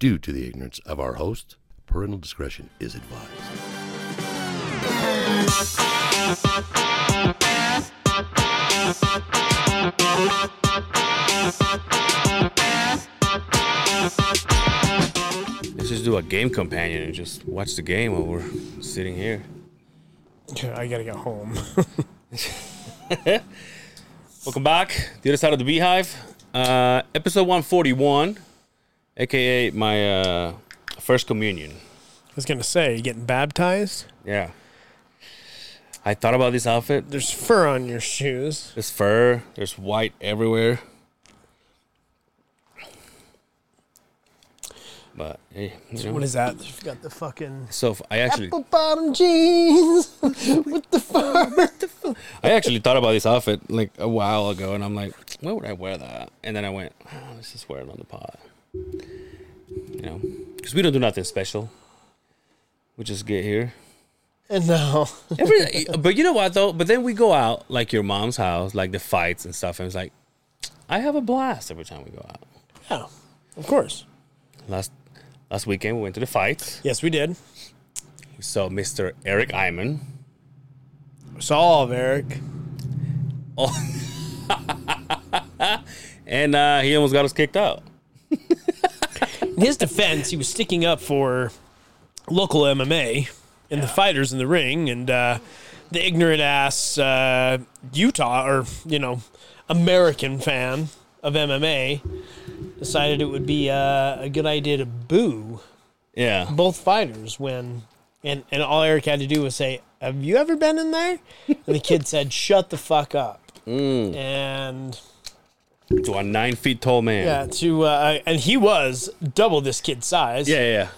due to the ignorance of our host. Parental discretion is advised. Let's just do a game companion and just watch the game while we're sitting here. I gotta get home. Welcome back. The other side of the beehive. Uh, episode 141, aka my uh, first communion. I was gonna say, you getting baptized? Yeah. I thought about this outfit. There's fur on your shoes. There's fur. There's white everywhere. But hey. What is that? You've got the fucking so I actually apple bottom jeans with the fur. I actually thought about this outfit like a while ago, and I'm like, where would I wear that? And then I went, oh, let's just wear it on the pod. You know, because we don't do nothing special. We just get here. And now, Every, but you know what though? But then we go out like your mom's house, like the fights and stuff, and it's like, I have a blast every time we go out. yeah, of course. Last last weekend we went to the fights. Yes, we did. We saw Mr. Eric Iman. Saw all of Eric. And uh, he almost got us kicked out. In his defense, he was sticking up for local MMA and the fighters in the ring, and uh, the ignorant ass uh, Utah or you know American fan of MMA decided it would be uh, a good idea to boo Yeah. both fighters when and and all Eric had to do was say, "Have you ever been in there?" And the kid said, "Shut the fuck up." And To a nine feet tall man. yeah, to uh, and he was double this kid's size. Yeah,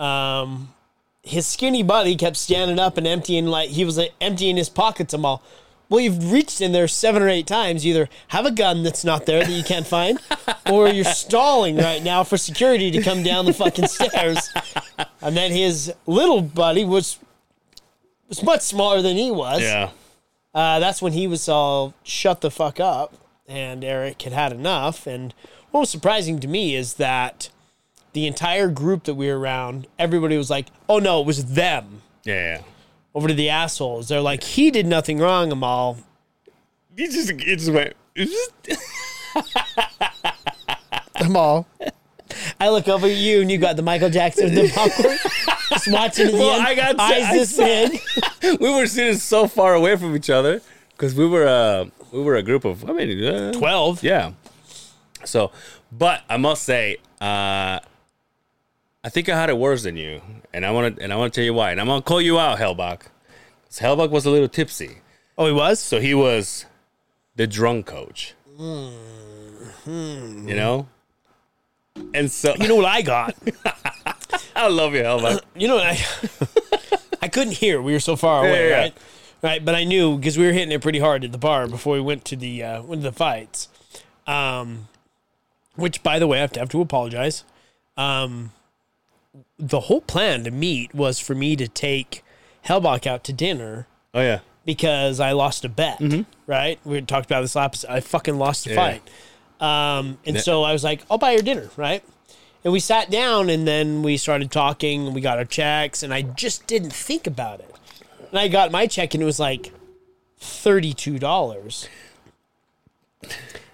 yeah. Um, his skinny buddy kept standing up and emptying like he was like, emptying his pockets. I'm all. Well, you've reached in there seven or eight times. Either have a gun that's not there that you can't find, or you're stalling right now for security to come down the fucking stairs. And then his little buddy was was much smaller than he was. Yeah. Uh, that's when he was all shut the fuck up, and Eric had had enough. And what was surprising to me is that the entire group that we were around, everybody was like, "Oh no, it was them." Yeah, yeah. Over to the assholes. They're like, "He did nothing wrong." I'm all, He just, he just went. I'm all. I look over at you, and you got the Michael Jackson the popcorn, just watching the Well, end. I got- eyes I this saw- big. we were sitting so far away from each other because we were uh, we were a group of I mean uh, Twelve. Yeah. So, but I must say, uh, I think I had it worse than you, and I want to and I want to tell you why, and I'm gonna call you out, Hellbach. Hellbach was a little tipsy, Oh, he was. so he was the drunk coach. Hmm. You know. And so You know what I got? I love you, Hellbach. You know what I I couldn't hear. We were so far away, Yeah, yeah. right? Right, but I knew because we were hitting it pretty hard at the bar before we went to the uh, went to the fights. Um, which, by the way, I have to have to apologize. Um, the whole plan to meet was for me to take Hellbach out to dinner Oh yeah. because I lost a bet. Right? We had talked about this last. I fucking lost the Mm-hmm. Yeah. fight. Um, and Yeah. so I was like, I'll buy your dinner, right? And we sat down and then we started talking and we got our checks and I just didn't think about it. And I got my check and it was like $32.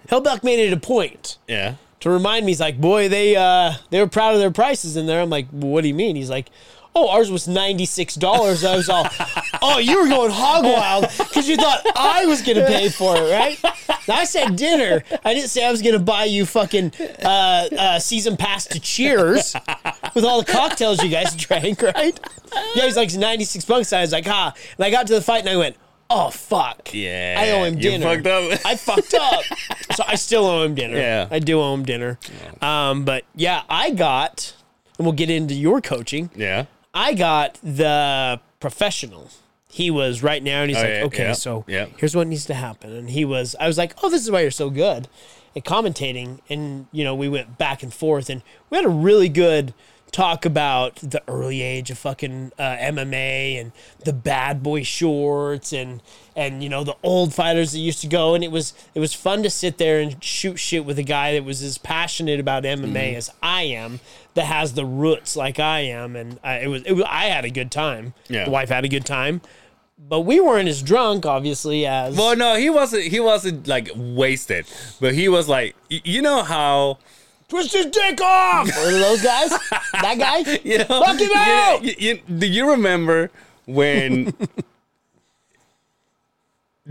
Hellbuck made it a point Yeah. to remind me. He's like, boy, they uh, they were proud of their prices in there. I'm like, what do you mean? He's like, oh, ours was ninety six dollars. I was all, oh, you were going hog wild because you thought I was gonna pay for it, right? Now, I said dinner. I didn't say I was gonna buy you fucking uh, uh, season pass to Cheers with all the cocktails you guys drank, right? Yeah, he's like ninety six bucks. I was like, ah, and I got to the fight and I went. Oh fuck! Yeah. I owe him dinner. fucked up. I fucked up. so I still owe him dinner. Yeah. I do owe him dinner. Um, but yeah, I got, and we'll get into your coaching. Yeah. I got the professional. He was right now, and he's Oh, like, yeah, okay, yeah, so yeah. here's what needs to happen. And he was, I was like, oh, this is why you're so good at commentating. And, you know, we went back and forth, and we had a really good talk about the early age of fucking uh, MMA and the bad boy shorts and and you know the old fighters that used to go and it was it was fun to sit there and shoot shit with a guy that was as passionate about MMA Mm-hmm. as I am that has the roots like I am and I, it was it was I had a good time. Yeah. The wife had a good time. But we weren't as drunk, obviously, as Well, no, he wasn't. He wasn't like wasted, but he was like, y- you know how twist his dick off. One of those guys. That guy. you know. Fuck him you out! you- you- do you remember when?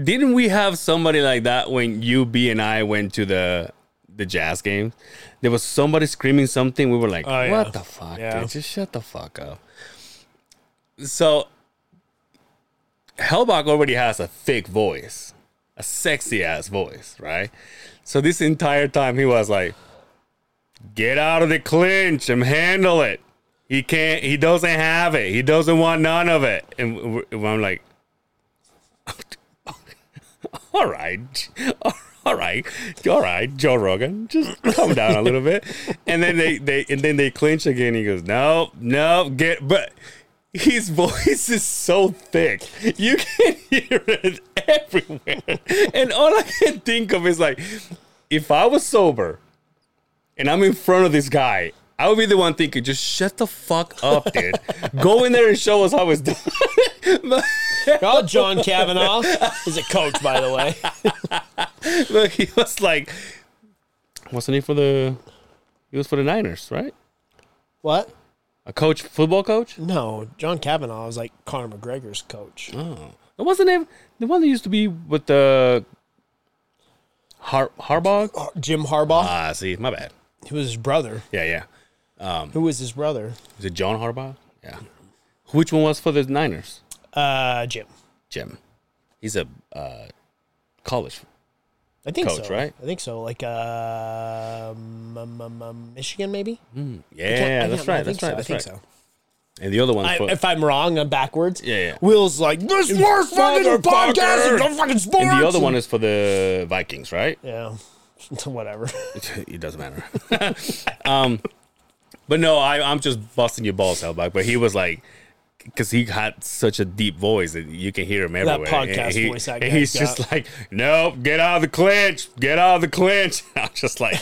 didn't we have somebody like that when you, B, and I went to the the jazz game? There was somebody screaming something. We were like, Oh, yeah. "What the fuck, Yeah. dude? Just shut the fuck up." So, Hellbach already has a thick voice, a sexy ass voice, right? So this entire time he was like, "Get out of the clinch and handle it." He can't. He doesn't have it. He doesn't want none of it. And I'm like, all right, all right, all right, Joe Rogan, just calm down a little bit. And then they, they and then they clinch again. He goes, no, no, get, but his voice is so thick, you can hear it everywhere. And all I can think of is like, if I was sober and I'm in front of this guy. I would be the one thinking, just shut the fuck up, dude. Go in there and show us how it's done. Oh, John Kavanaugh is a coach, by the way. but he was like, wasn't he for the? He was for the Niners, right? What? A coach, football coach. No, John Kavanaugh was like Conor McGregor's coach. Oh, it wasn't him. The one that used to be with the Har Harbaugh. Jim Harbaugh. Ah, see, my bad. He was his brother. Yeah, yeah. Um, Who was his brother? Is it John Harbaugh? Yeah. Which one was for the Niners? Uh, Jim. Jim. He's a uh, college. I think Coach, so. right? I think so. Like uh, um, um, um, um, Michigan, maybe. Yeah, I can't- that's right. I That's think so, right. I think so. And the other one, I, for if I'm wrong, I'm backwards. Yeah, yeah. Will's like this worst fucking podcast in fucking sports. and the other one is for the Vikings, right? yeah, whatever. it doesn't matter. um, but no, I, I'm just busting your balls, Hellback. But he was like, because he had such a deep voice that you can hear him everywhere. That podcast and he, voice guy's he's just got. like, nope, get out of the clinch, get out of the clinch. I'm just like,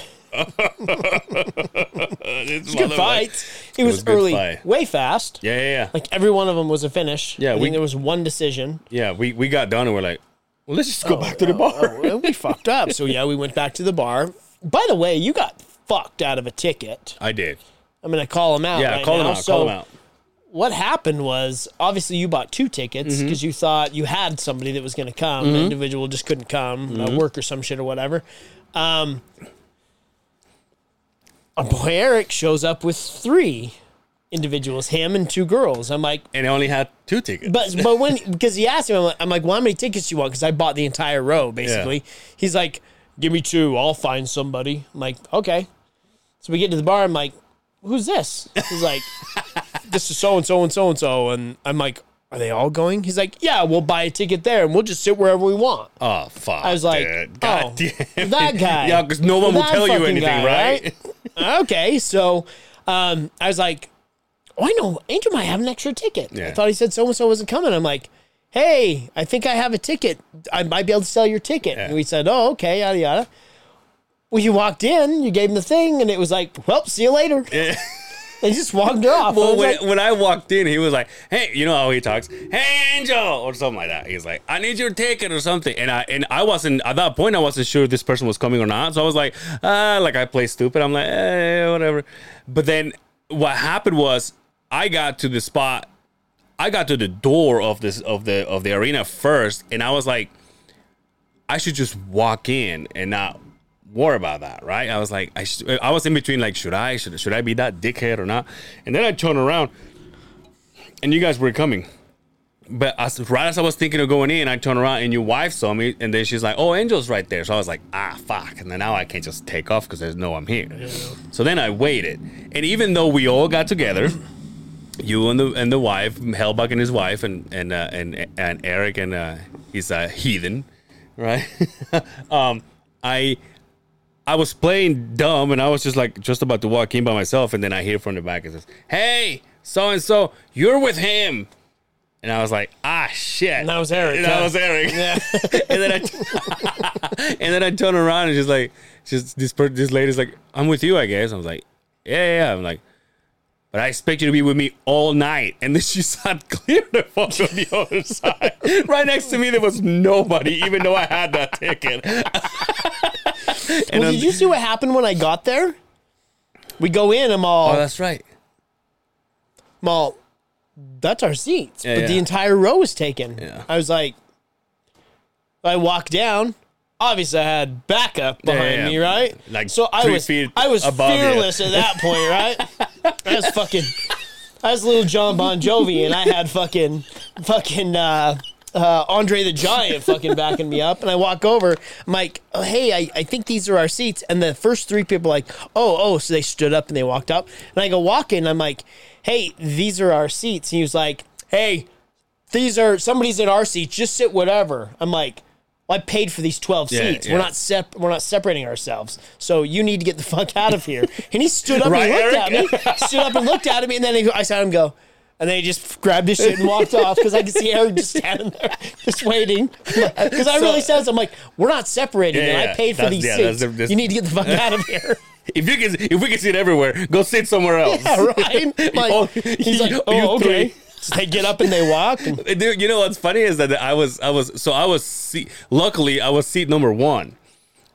it's Good fights. It was, was early, fight. way fast. Yeah, yeah, yeah. Like every one of them was a finish. Yeah, I we- there was one decision. yeah, we, we got done and we're like, well, let's just go back to the bar. Oh, well, we fucked up. So yeah, we went back to the bar. By the way, you got fucked out of a ticket. I did. I'm gonna call him out. Yeah, right call him out. So call him out. what happened was obviously you bought two tickets Mm-hmm. because you thought you had somebody that was going to come. An individual just couldn't come, Mm-hmm. uh, work or some shit or whatever. Um, boy Eric shows up with three individuals, him and two girls. I'm like, And I only had two tickets. but but when because he asked me, I'm like, I'm like, well, how many tickets do you want? Because I bought the entire row basically. He's like, give me two, I'll find somebody. I'm like, okay. So we get to the bar. I'm like, who's this? He's like, this is so and so and so and so, and I'm like, are they all going? He's like, yeah, we'll buy a ticket there and we'll just sit wherever we want. oh, fuck. I was like, dude. God oh, damn. that guy. Yeah, because no one will tell you anything, guy, right? okay, so um, I was like, oh, I know, Angel might have an extra ticket. I thought he said so and so wasn't coming. I'm like, hey, I think I have a ticket. I might be able to sell your ticket. Yeah. And we said, oh, okay, yada yada. Well, you walked in, you gave him the thing, and it was like, well, see you later. Yeah. They just walked off. Well, when, like, when I walked in, he was like, "Hey, you know how he talks? Hey, Angel, or something like that." He's like, "I need your ticket or something," and I and I wasn't at that point. I wasn't sure if this person was coming or not, so I was like, "Ah," like I play stupid. I'm like, "Eh, whatever." But then what happened was, I got to the spot, I got to the door of this of the of the arena first, and I was like, I should just walk in and not worry about that, right? I was like, I, sh- I was in between, like, should I, should, should I be that dickhead or not? And then I turned around, and you guys were coming. But as, right as I was thinking of going in, I turned around and your wife saw me, and then she's like, "Oh, Angel's right there." So I was like, "Ah, fuck!" And then now I can't just take off because there's no I'm here. So then I waited, and even though we all got together, you and the and the wife, Hellbuck and his wife, and and uh, and and Eric and uh, he's a heathen, right? um, I I was playing dumb and I was just like just about to walk in by myself, and then I hear from the back it says, "Hey, so and so, you're with him." And I was like, ah, shit. And that was Eric, And that huh? was Eric. Yeah. and then I, and then I turn around and she's like, she's this per- this lady's like, I'm with you, I guess. I was like, yeah, yeah. yeah. I'm like, but I expect you to be with me all night. And then she sat clear the phone on the other side. right next to me, there was nobody, even though I had that ticket. and Well, did you see what happened when I got there? We go in, I'm all, oh, that's right. I'm all, that's our seats. Yeah, but the entire row was taken. Yeah. I was like, I walk down. Obviously, I had backup Yeah, behind yeah, me, right? Like so I was, I was above you. fearless at that point, right? I was fucking, I was little John Bon Jovi, and I had fucking, fucking uh, uh, Andre the Giant fucking backing me up. And I walk over, I'm like, oh, hey, I, I think these are our seats. And the first three people like, oh, oh, so they stood up and they walked up. And I go walk in, I'm like, hey, these are our seats. And he was like, hey, these are somebody's in our seats. Just sit whatever. I'm like, well, I paid for these twelve Yeah, seats. yeah. We're not sep- We're not separating ourselves. So you need to get the fuck out of here. And he stood up Right, and looked at me. Stood up and looked at me, and then he, I saw him go. And then he just grabbed his shit and walked off because I could see Eric just standing there, just waiting. Because I really said, I'm like, we're not separating. Yeah, and. I paid for these seats. you need to get the fuck out of here. If you can, if we can sit everywhere, go sit somewhere else. Yeah, right? Like, Oh, he's like, oh, okay. they get up and they walk. And, Dude, you know what's funny is that I was I was so I was seat, luckily I was seat number one.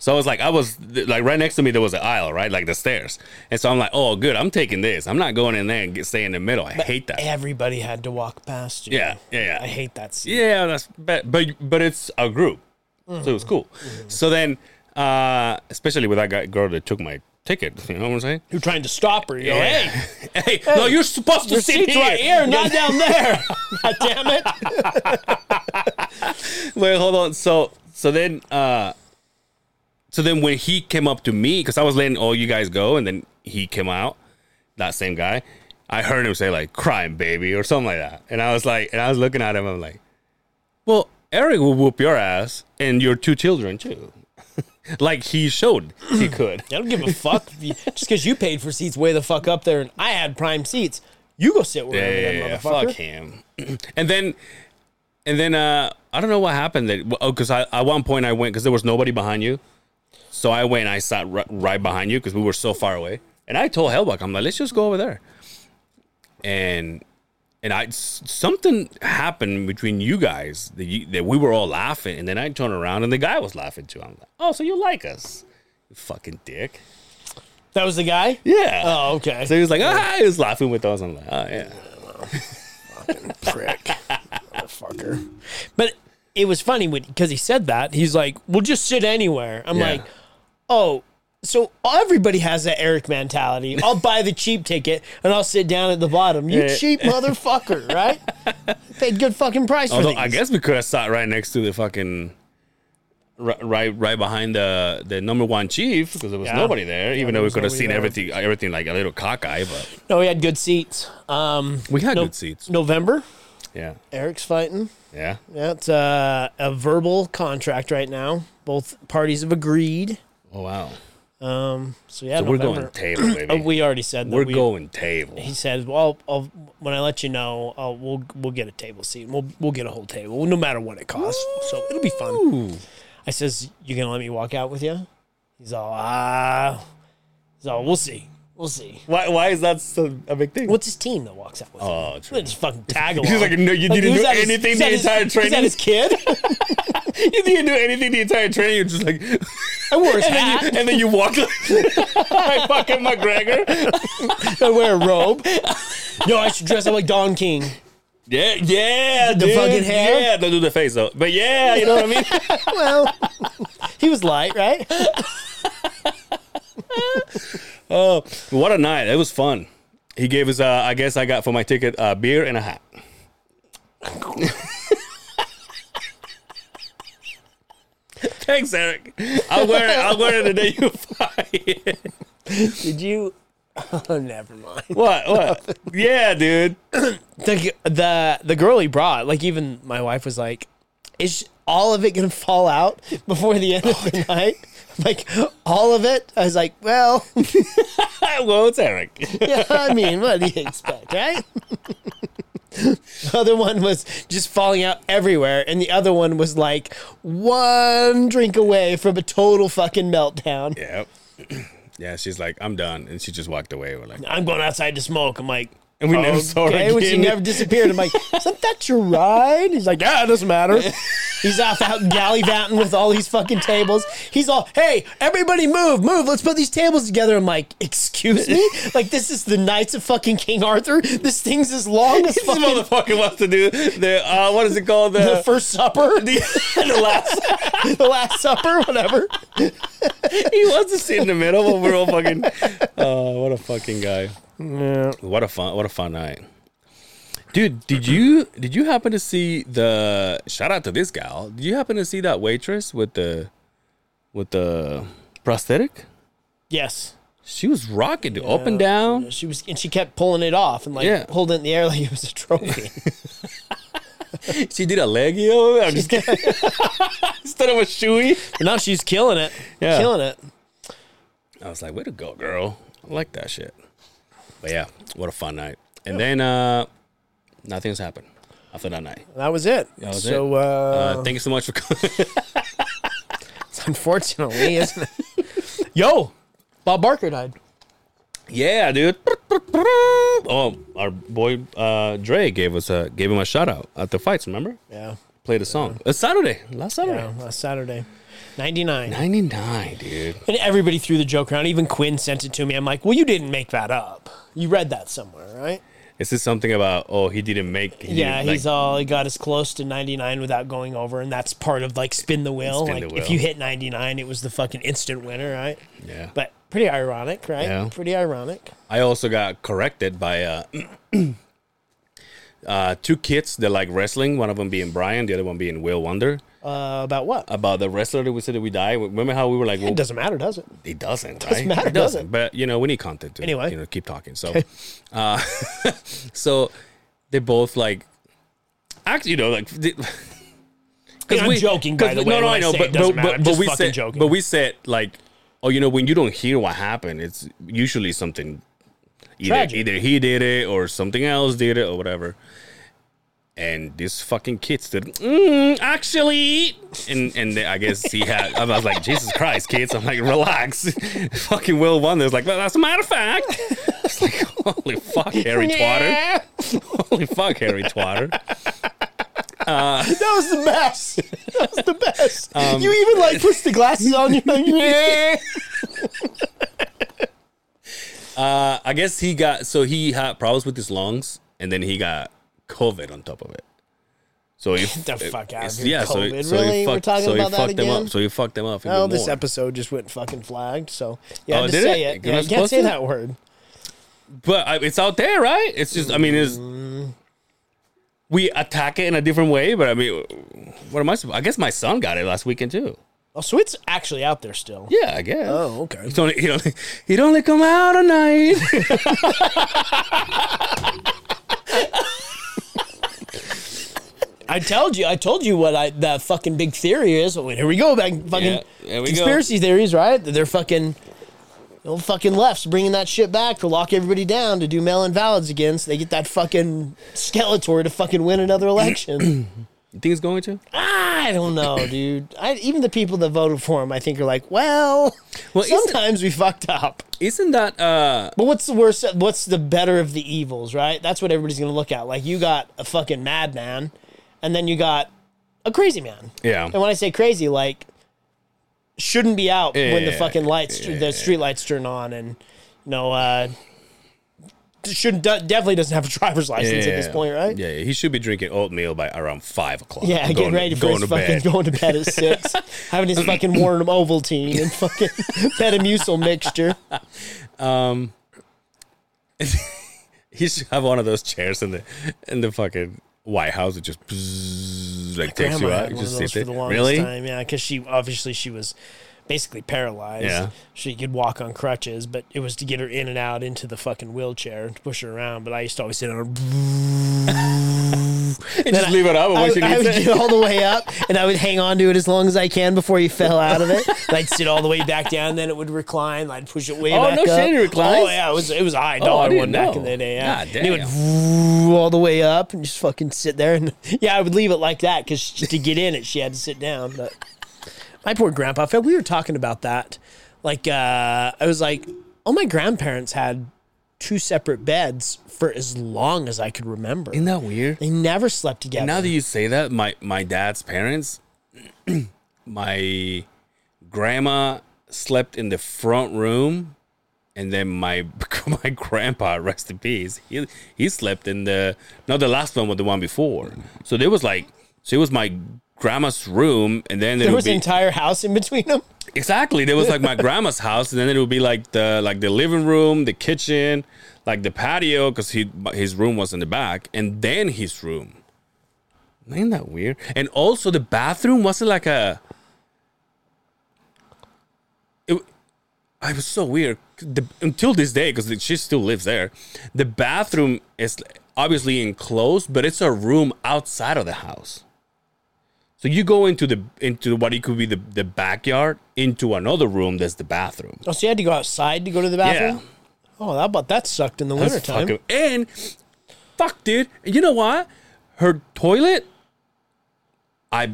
So I was like I was like right next to me there was an aisle right like the stairs, and so I'm like oh good I'm taking this I'm not going in there and get, stay in the middle I hate that everybody had to walk past you. yeah yeah yeah I hate that scene. yeah that's but but but it's a group so it was cool. So then uh especially with that guy girl that took my ticket you know what I'm saying You're trying to stop her. You go, Yeah. hey, hey, no you're supposed to your sit seat's here right here, not down there. God damn it. Wait, hold on. So so then uh so then when he came up to me, because I was letting all you guys go, and then he came out, that same guy, I heard him say like crime baby or something like that. And I was like and I was looking at him, I'm like, Well, Eric will whoop your ass and your two children too. Like he showed he could. I don't give a fuck. Just because you paid for seats way the fuck up there and I had prime seats, you go sit wherever yeah, that yeah, motherfucker. fuck him. and then, and then, uh, I don't know what happened. That oh, because I at one point I went because there was nobody behind you, so I went. and I sat ri- right behind you because we were so far away. And I told Hellbuck, I'm like, let's just go over there. And and I something happened between you guys that you, that we were all laughing, and then I turned around and the guy was laughing too. I'm like, oh, so you like us, you fucking dick. That was the guy? Yeah. Oh, okay. So he was like, ah, he was laughing with us. I'm like, oh yeah. Fucking prick. Motherfucker. But it was funny because he said that. He's like, we'll just sit anywhere. I'm Yeah. like, oh, so everybody has that Eric mentality. I'll buy the cheap ticket and I'll sit down at the bottom. You Yeah. cheap motherfucker, right? Paid good fucking price for Although. I guess we could have sat right next to the fucking right right, right behind the the number one chief because there was Yeah. nobody there. Even there though we could have seen there. everything everything like a little cockeye, but No, we had good seats. Um, we had no- good seats. November, Yeah, Eric's fighting. yeah. Yeah, it's a, a verbal contract right now. Both parties have agreed. Oh wow. Um, so yeah, So we're going table, baby. Oh, we already said that. we're we, going table. He said, "Well, I'll, when I let you know, I'll, we'll we'll get a table seat. We'll we'll get a whole table, no matter what it costs. So it'll be fun." I says, "You gonna let me walk out with you?" He's all, "Ah." He's all, "We'll see, we'll see." Why why is that so a big thing? What's his team that walks out with him? Oh, They true. just fucking tag along. He's like, no, you didn't do that his- anything the that his- entire Is that his kid? you didn't do anything the entire training. You're just like, I wore his and then, hat. you, and then you walk like, like fucking McGregor. I wear a robe. No, I should dress up like Don King. Yeah, yeah, The dude. fucking hair? Yeah, don't do the face though. But yeah, you know what I mean. Well, he was light, right? oh, what a night! It was fun. He gave us, uh, I guess, I got for my ticket uh, beer and a hat. Thanks, Eric. I'll wear it. I'll wear it the day you fight. Did you? Oh, never mind. what? What? Yeah, dude. the the the girl he brought, like even my wife was like, "Is all of it gonna fall out before the end of the night?" like all of it. I was like, well, well, it's Eric. yeah, I mean, what do you expect, right? the other one was just falling out everywhere, and the other one was like one drink away from a total fucking meltdown. Yep. Yeah, she's like, I'm done, and she just walked away. We're like, I'm going outside to smoke. I'm like, and we never saw her okay, when she again. never disappeared. I'm like, isn't that your ride? He's like, yeah, it doesn't matter. He's off out gallivanting with all these fucking tables. He's all, hey, everybody move, move. Let's put these tables together. I'm like, excuse me? Like, this is the Knights of fucking King Arthur? This thing's as long as This fucking motherfucker wants to do the uh, what is it called? The, the First Supper, the, the last. the Last Supper, whatever. he wants to sit in the middle, but we're all fucking. Uh, what a fucking guy! Yeah. What a fun! What a fun night, dude. Did you did you happen to see the shout out to this gal? Did you happen to see that waitress with the with the prosthetic? Yes. She was rocking, dude, up and down. She was, and she kept pulling it off and like Yeah. holding it in the air like it was a trophy. She did a leggy over there. Just kidding. instead of a shoey. but now she's killing it. Yeah. Killing it. I was like, way to go, girl. I like that shit. But yeah, what a fun night. And then uh nothing's happened after that night. That was it. was so, it. Uh, Uh, thank you so much for coming. unfortunately, isn't it? Yo, Bob Barker died. yeah, dude. Oh, our boy uh Dre gave us a gave him a shout out at the fights, remember? Yeah. Played a song. It's Saturday. Last Saturday. Yeah, last Saturday. 99. 99, dude. And everybody threw the joke around. Even Quinn sent it to me. I'm like, well, you didn't make that up. You read that somewhere, right? This Is this something about oh he didn't make he Yeah, didn't, he's like, all he got as close to 99 without going over, and that's part of like spin the wheel. Spin like the if you hit 99, it was the fucking instant winner, right? Yeah. But pretty ironic, right? Yeah. Pretty ironic. I also got corrected by uh, uh, two kids that like wrestling. One of them being Brian, the other one being Will Wonder. Uh, about what? About the wrestler that we said that we die. Remember how we were like, well, it doesn't matter, does it? it doesn't, Doesn't right? matter, it does doesn't. But you know, we need content to Anyway. you know keep talking. So, uh, so they both like actually, you know, like. They, mean, I'm joking, by 'cause- the way, No, no, I know, but but, but, but we said, joking. but we said like, oh, you know, when you don't hear what happened, it's usually something either Tragic. either he did it or something else did it or whatever. And this fucking kid stood, mm, actually, and and I guess he had. I was like, Jesus Christ, kids! I'm like, relax. fucking Will Wonder's like, well, that's a matter of fact. It's like, holy fuck, Harry Twatter. Holy fuck, Harry Twatter. That was the best. That was the best. Um, you even like push the glasses on. You're. Uh, I guess he got so he had problems with his lungs, and then he got COVID on top of it. So he the fuck out of here, Yeah, so, COVID. so Really? he We're talking so about that fucked them again? up. So he fucked them up. Well, oh, this more. episode just went fucking flagged. So you Oh, had to did say it? it. Yeah, you can't say to? that word. but I, it's out there, right? It's just, I mean, is mm. we attack it in a different way, but I mean, what am I? supposed I guess my son got it last weekend too. Oh, so it's actually out there still. Yeah, I guess. Oh, okay. He'd only, he'd only, he'd only come out at night. I told you. I told you what I the fucking big theory is. Oh, here we go back. Fucking Yeah, we go. conspiracy theories, right? They're fucking. The old fucking left's bringing that shit back to lock everybody down to do mail in ballots again, so they get that fucking Skeletor to fucking win another election. you think it's going to? I don't know, dude. I, even the people that voted for him, I think, are like, well, Well, sometimes we fucked up. Isn't that uh But what's the worst? What's the better of the evils, right? That's what everybody's gonna look at. Like you got a fucking madman, and then you got a crazy man. yeah? And when I say crazy, like shouldn't be out when the Yeah, fucking lights, the street lights turn on, and you know, uh, shouldn't definitely doesn't have a driver's license at this point, right? Yeah, yeah, he should be drinking oatmeal by around five o'clock. Yeah, Going- getting ready for going his to fucking bed. going to bed at six, having his fucking Warren Ovaltine and fucking Metamucil mixture. Um, he should have one of those chairs in the in the fucking White House it just bzzz, like takes you out. You just sit for there. the longest Really? time, yeah, because she obviously she was basically paralyzed. Yeah. she could walk on crutches, but it was to get her in and out into the fucking wheelchair to push her around. But I used to always sit on her. And just leave it up and I, I would get all the way up and I would hang on to it as long as I can before you fell out of it. And I'd sit all the way back down, then it would recline. I'd push it way Oh, back no up. shit, it reclines? Oh yeah, it was it was a high Oh, I dollar didn't one back in know. the day. Yeah, God it would all the way up and just fucking sit there. And yeah, I would leave it like that because to get in it, she had to sit down. But my poor grandpa. I felt we were talking about that. Like uh, I was like, all my grandparents had two separate beds for as long as I could remember. Isn't that weird? They never slept together. Now that you say that, my my dad's parents, my grandma slept in the front room, and then my my grandpa, rest in peace, he he slept in the not the last one, but the one before. So there was like, so it was my grandma's room, and then there was be an entire house in between them. exactly there was like my grandma's house, and then it would be like the like the living room, the kitchen, like the patio, because he his room was in the back, and then his room. Ain't that weird? And also the bathroom wasn't like a. It, I was so weird the, until this day because she still lives there. The bathroom is obviously enclosed, but it's a room outside of the house. So you go into the into what it could be the, the backyard into another room that's the bathroom. Oh, so you had to go outside to go to the bathroom? Yeah. Oh, that but that sucked in the That's wintertime. fucking- and fuck, dude. You know what? Her toilet, I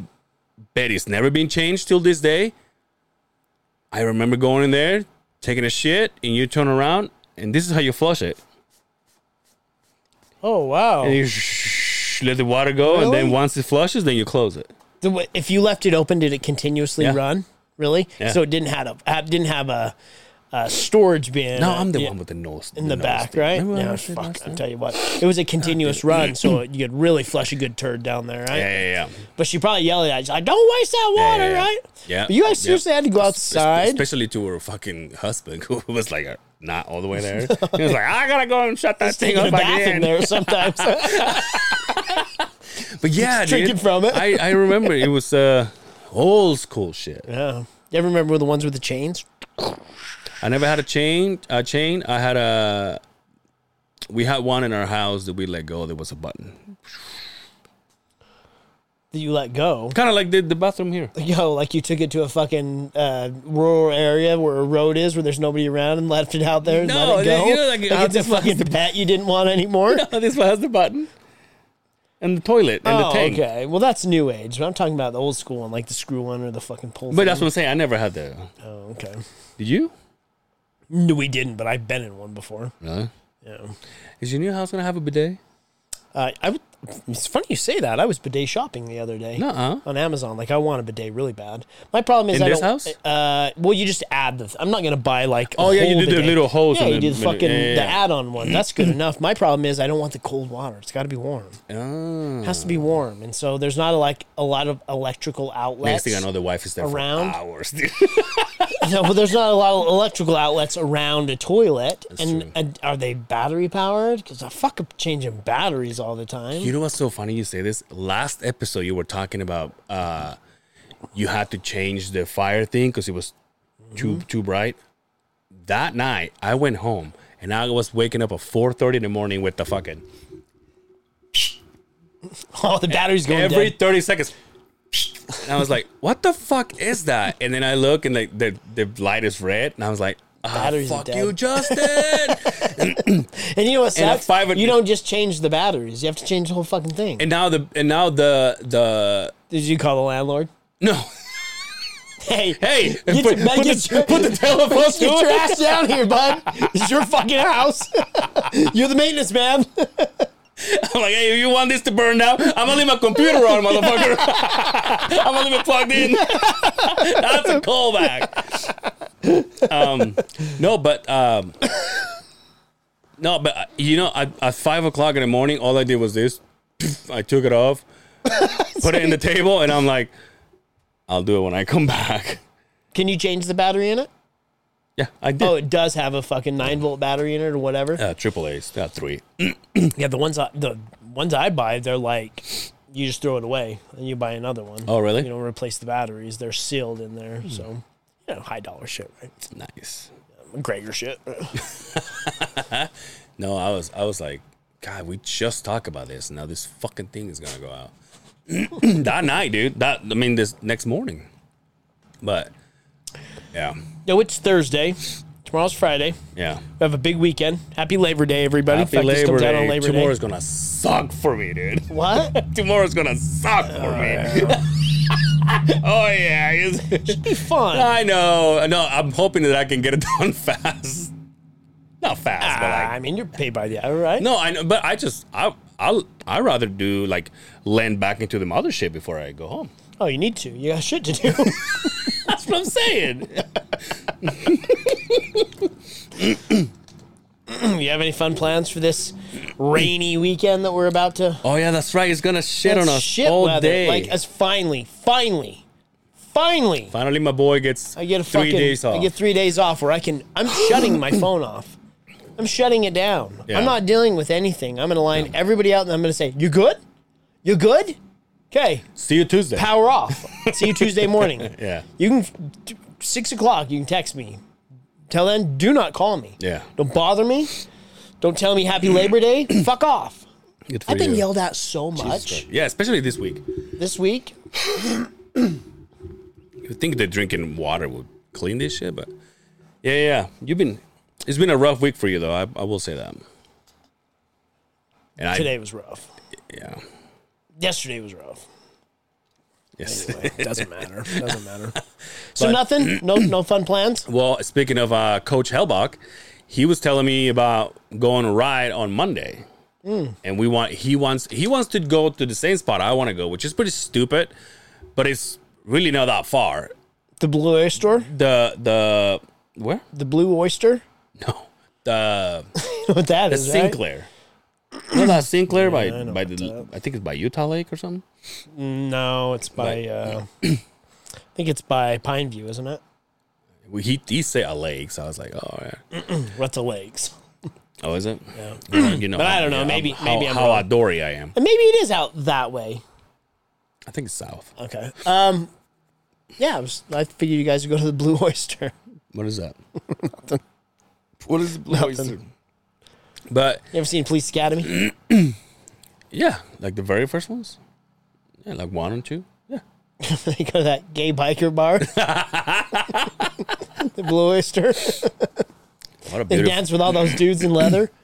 bet it's never been changed till this day. I remember going in there, taking a shit, and you turn around, and this is how you flush it. Oh wow! And you sh- let the water go, and then once it flushes, then you close it. The wa- if you left it open, did it continuously Yeah. run? Really? Yeah. So it didn't have a have, didn't have a, a storage bin. No, I'm the yeah, one with the nose in the nose back, thing. right? Remember Yeah, I said fuck. last I time? tell you what, it was a continuous run, so you could really flush a good turd down there, right? Yeah, yeah, yeah. But she probably yelled at you, like, "Don't waste that water, yeah, yeah. right?" Yeah. But you guys Yep. seriously had to go outside. Especially to her fucking husband, who was like uh, not all the way there. He was like, I gotta go and shut that thing Taking a up bath in again. there sometimes. But yeah, drinking from it. I, I remember it was uh, old school shit. yeah. You ever remember the ones with the chains? I never had a chain. A chain. I had a. We had one in our house that we let go. There was a button, That you let go? kind of like the, the bathroom here. Yo, like you took it to a fucking uh, rural area where a road is, where there's nobody around, and left it out there and No, let it go. you know, like, how it's a fucking pet you didn't want anymore. this one has the button, and the toilet and oh, the tank. okay. Well, that's new age. But I'm talking about the old school one, like the screw one or the fucking pull. But that's what I'm saying. I never had that. Oh, okay. Did you? No, we didn't, but I've been in one before. Really? Yeah. Is your new house gonna have a bidet? Uh, I would, it's funny you say that. I was bidet shopping the other day. Nuh-uh. On Amazon, like I want a bidet really bad. My problem is In I this don't, house? Uh, well, you just add the. I'm not gonna buy like. a Oh, yeah, you whole do the bidet. little hose Yeah, you the do the middle. fucking Yeah, yeah, the yeah. add-on one. That's good enough. My problem is I don't want the cold water. It's got to be warm. Oh. It has to be warm, and so there's not a, like a lot of electrical outlets. Next thing I know, the wife is there Around? for hours. dude. No, but there's not a lot of electrical outlets around a toilet. and, true. and are they battery powered? Because I fuck up changing batteries all the time. you know what's so funny? You say this. Last episode, you were talking about uh, you had to change the fire thing because it was too too bright. That night, I went home and I was waking up at four thirty in the morning with the fucking oh, the battery's going every dead. thirty seconds. And I was like, "What the fuck is that?" And then I look and like the the light is red, and I was like, ah, Batteries are "Fuck dead." you, Justin!" And you know what sucks? five- you don't just change the batteries. You have to change the whole fucking thing. and now the and now the the Did you call the landlord? no. Hey, Hey, put, your- put the, your- put the telephone get your it. ass down here, bud. It's your fucking house. You're the maintenance man. I'm like, hey, if you want this to burn down, I'm gonna leave my computer on, motherfucker. I'm gonna leave it plugged in. That's a callback. Um, no, but um, no, but uh, you know, at, at five o'clock in the morning, all I did was this. I took it off, put it in the table, and I'm like, I'll do it when I come back. Can you change the battery in it? Yeah, I did. Oh, it does have a fucking nine volt battery in it or whatever. uh, triple A's, got three. Yeah, the ones I, the ones I buy, they're like you just throw it away and you buy another one. Oh, really? You don't replace the batteries; they're sealed in there. So, you know, high dollar shit, right? Nice. Gregor shit. No, I was I was like, God, we just talked about this. Now this fucking thing is gonna go out that night, dude. That I mean, this next morning. But yeah, No, it's Thursday. Tomorrow's Friday. yeah. We have a big weekend. Happy Labor Day, everybody. Happy fact, Labor Day. Labor Tomorrow's Day. gonna suck for me, dude. What? Tomorrow's gonna suck for me. oh yeah, it's- Be fun. I know. No, I'm hoping that I can get it done fast. Not fast, but Ah, like I mean, you're paid by the hour, right? No, I know, but I just I I'll I rather do like land back into the mothership before I go home. Oh, you need to. You got shit to do. That's what I'm saying. you have any fun plans for this rainy weekend that we're about to? oh yeah, that's right. It's gonna shit on us shit all weather. day. Like, as finally, finally, finally, Finally, my boy gets I get a three fucking, days off. I get three days off where I can. I'm shutting my phone off. I'm shutting it down. Yeah. I'm not dealing with anything. I'm gonna line everybody out and I'm gonna say, "You good? You good? Okay, See you Tuesday. power off. See you Tuesday morning. yeah, You can six o'clock. You can text me. Till then, do not call me. yeah. Don't bother me. Don't tell me Happy Labor Day. Fuck off. Good for I've been you. yelled at so much Yeah, especially this week. this week. You would think that drinking water would clean this shit, but yeah, yeah. You've been. It's been a rough week for you, though. I, I will say that. And I, Today was rough. yeah. Yesterday was rough. Yes. Anyway, doesn't matter. Doesn't matter. So nothing. No, no fun plans. Well, speaking of uh, Coach Hellbach, he was telling me about going to ride on Monday, and we want he wants he wants to go to the same spot I want to go, which is pretty stupid, but it's really not that far. The Blue Oyster. The the where? The Blue Oyster. No, the You know what that the is, right? Sinclair. You know that Sinclair by I know by what's the I think it's by Utah Lake or something. No, it's by. Uh, I think it's by Pineview, isn't it? Well, He he say a lake, so I was like, oh yeah. What's the lakes? Oh, is it? Yeah. Well, you know, But I don't know, yeah, maybe- how, maybe I'm how wrong. outdoorsy I am. And maybe it is out that way. I think it's south. Okay. Um. Yeah, I, was, I figured you guys would go to the Blue Oyster. What is that? What is the Blue Oyster? But You ever seen Police Academy? yeah, like the very first ones. Yeah, like one and two. Yeah. you go to that gay biker bar, the Blue Oyster, What a beautiful. dance with all those dudes in leather.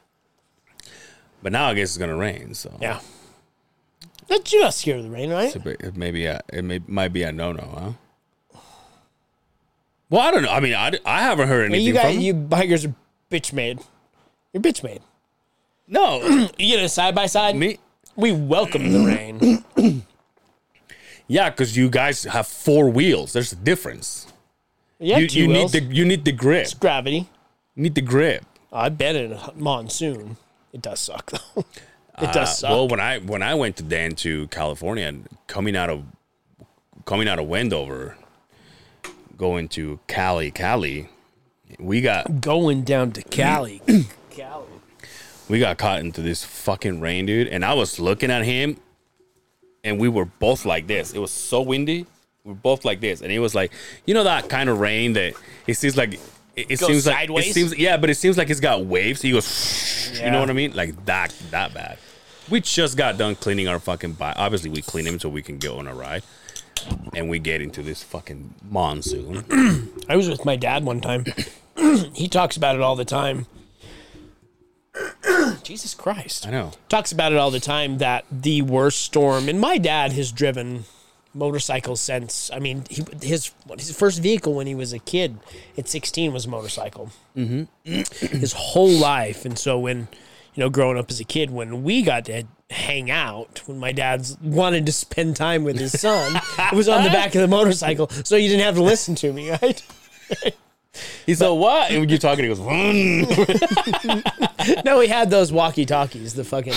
But now I guess it's gonna rain, so Yeah. You're not scared of the rain, right? So it maybe a, it may, might be a no no, huh? Well, I don't know. I mean, I, I haven't heard anything you guys, from you bikers are bitch made. You're bitch made. No, You get a side by side. me. We welcome the rain. Yeah, because you guys have four wheels. There's a difference. You, have You, you need the you need the grip. It's gravity. You need the grip. I've been in a monsoon. It does suck though. it Uh, does suck. Well, when I when I went to Dan to California and coming out of coming out of Wendover, going to Cali, Cali, we got Going down to Cali. Cali. we got caught into this fucking rain, dude. And I was looking at him, and we were both like this. It was so windy. We were both like this, and it was like you know that kind of rain that it seems like it, it Goes seems like it seems yeah, but it seems like it's got waves. He goes, you know what I mean? Like that that bad. We just got done cleaning our fucking bike. Obviously, we clean him so we can go on a ride, and we get into this fucking monsoon. I was with my dad one time. he talks about it all the time. Jesus Christ. I know. Talks about it all the time that the worst storm, and my dad has driven motorcycles since, I mean, he, his his first vehicle when he was a kid at 16 was a motorcycle. Mm-hmm. his whole life. And so when, you know, growing up as a kid, when we got to hang out, when my dad's wanted to spend time with his son, it was on the back of the motorcycle. So you didn't have to listen to me, right? He's like, what? And when you're talking, he goes. No, he had those walkie talkies, the fucking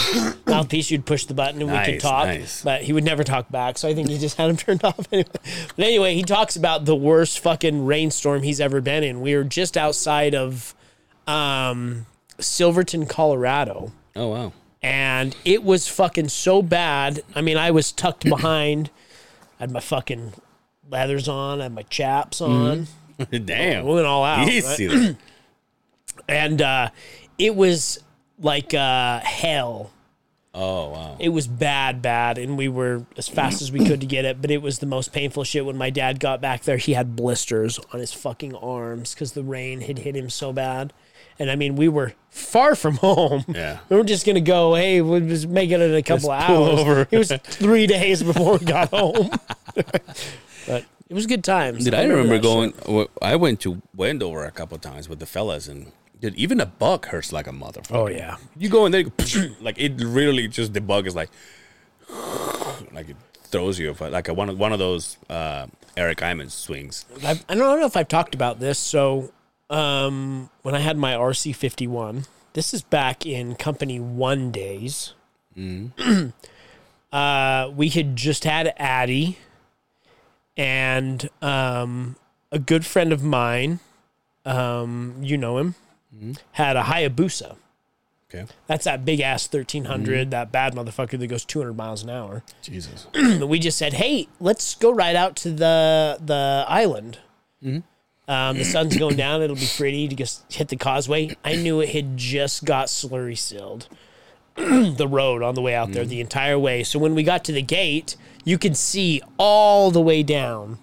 mouthpiece. You'd push the button and we could talk, nice. but he would never talk back. So I think he just had him turned off anyway. But anyway, he talks about the worst fucking rainstorm he's ever been in. We were just outside of um, Silverton, Colorado, oh wow. and it was fucking so bad. I mean, I was tucked behind, I had my fucking leathers on, I had my chaps on. Damn. We went all out. right? Easy there. and uh, it was like uh, hell. Oh wow. It was bad, bad, and we were as fast as we could to get it. But it was the most painful shit. When my dad got back there, he had blisters on his fucking arms because the rain had hit him so bad. And I mean, we were far from home. Yeah. We were just gonna go. Hey, we'll just make it in a couple of hours. over. It was three days before we got home. but it was good times. Dude, I remember that going. shit. w- I went to Wendover a couple times with the fellas, and dude, even a bug hurts like a motherfucker. Oh yeah. You go in there, you go, like it really just the bug is like, like it throws you, like a, one of one of those uh, Eric Iman swings. I've, I don't know if I've talked about this. So, um, when I had my RC 51, this is back in Company One days. uh, we had just had Addie, and um, a good friend of mine, um, you know him, had a Hayabusa. Okay, That's that big ass 1300, that bad motherfucker that goes 200 miles an hour. Jesus. we just said, "Hey, let's go right out to the the island. Um, the sun's going down. It'll be pretty to just hit the causeway." I knew it had just got slurry sealed the road on the way out there the entire way. So when we got to the gate, you can see all the way down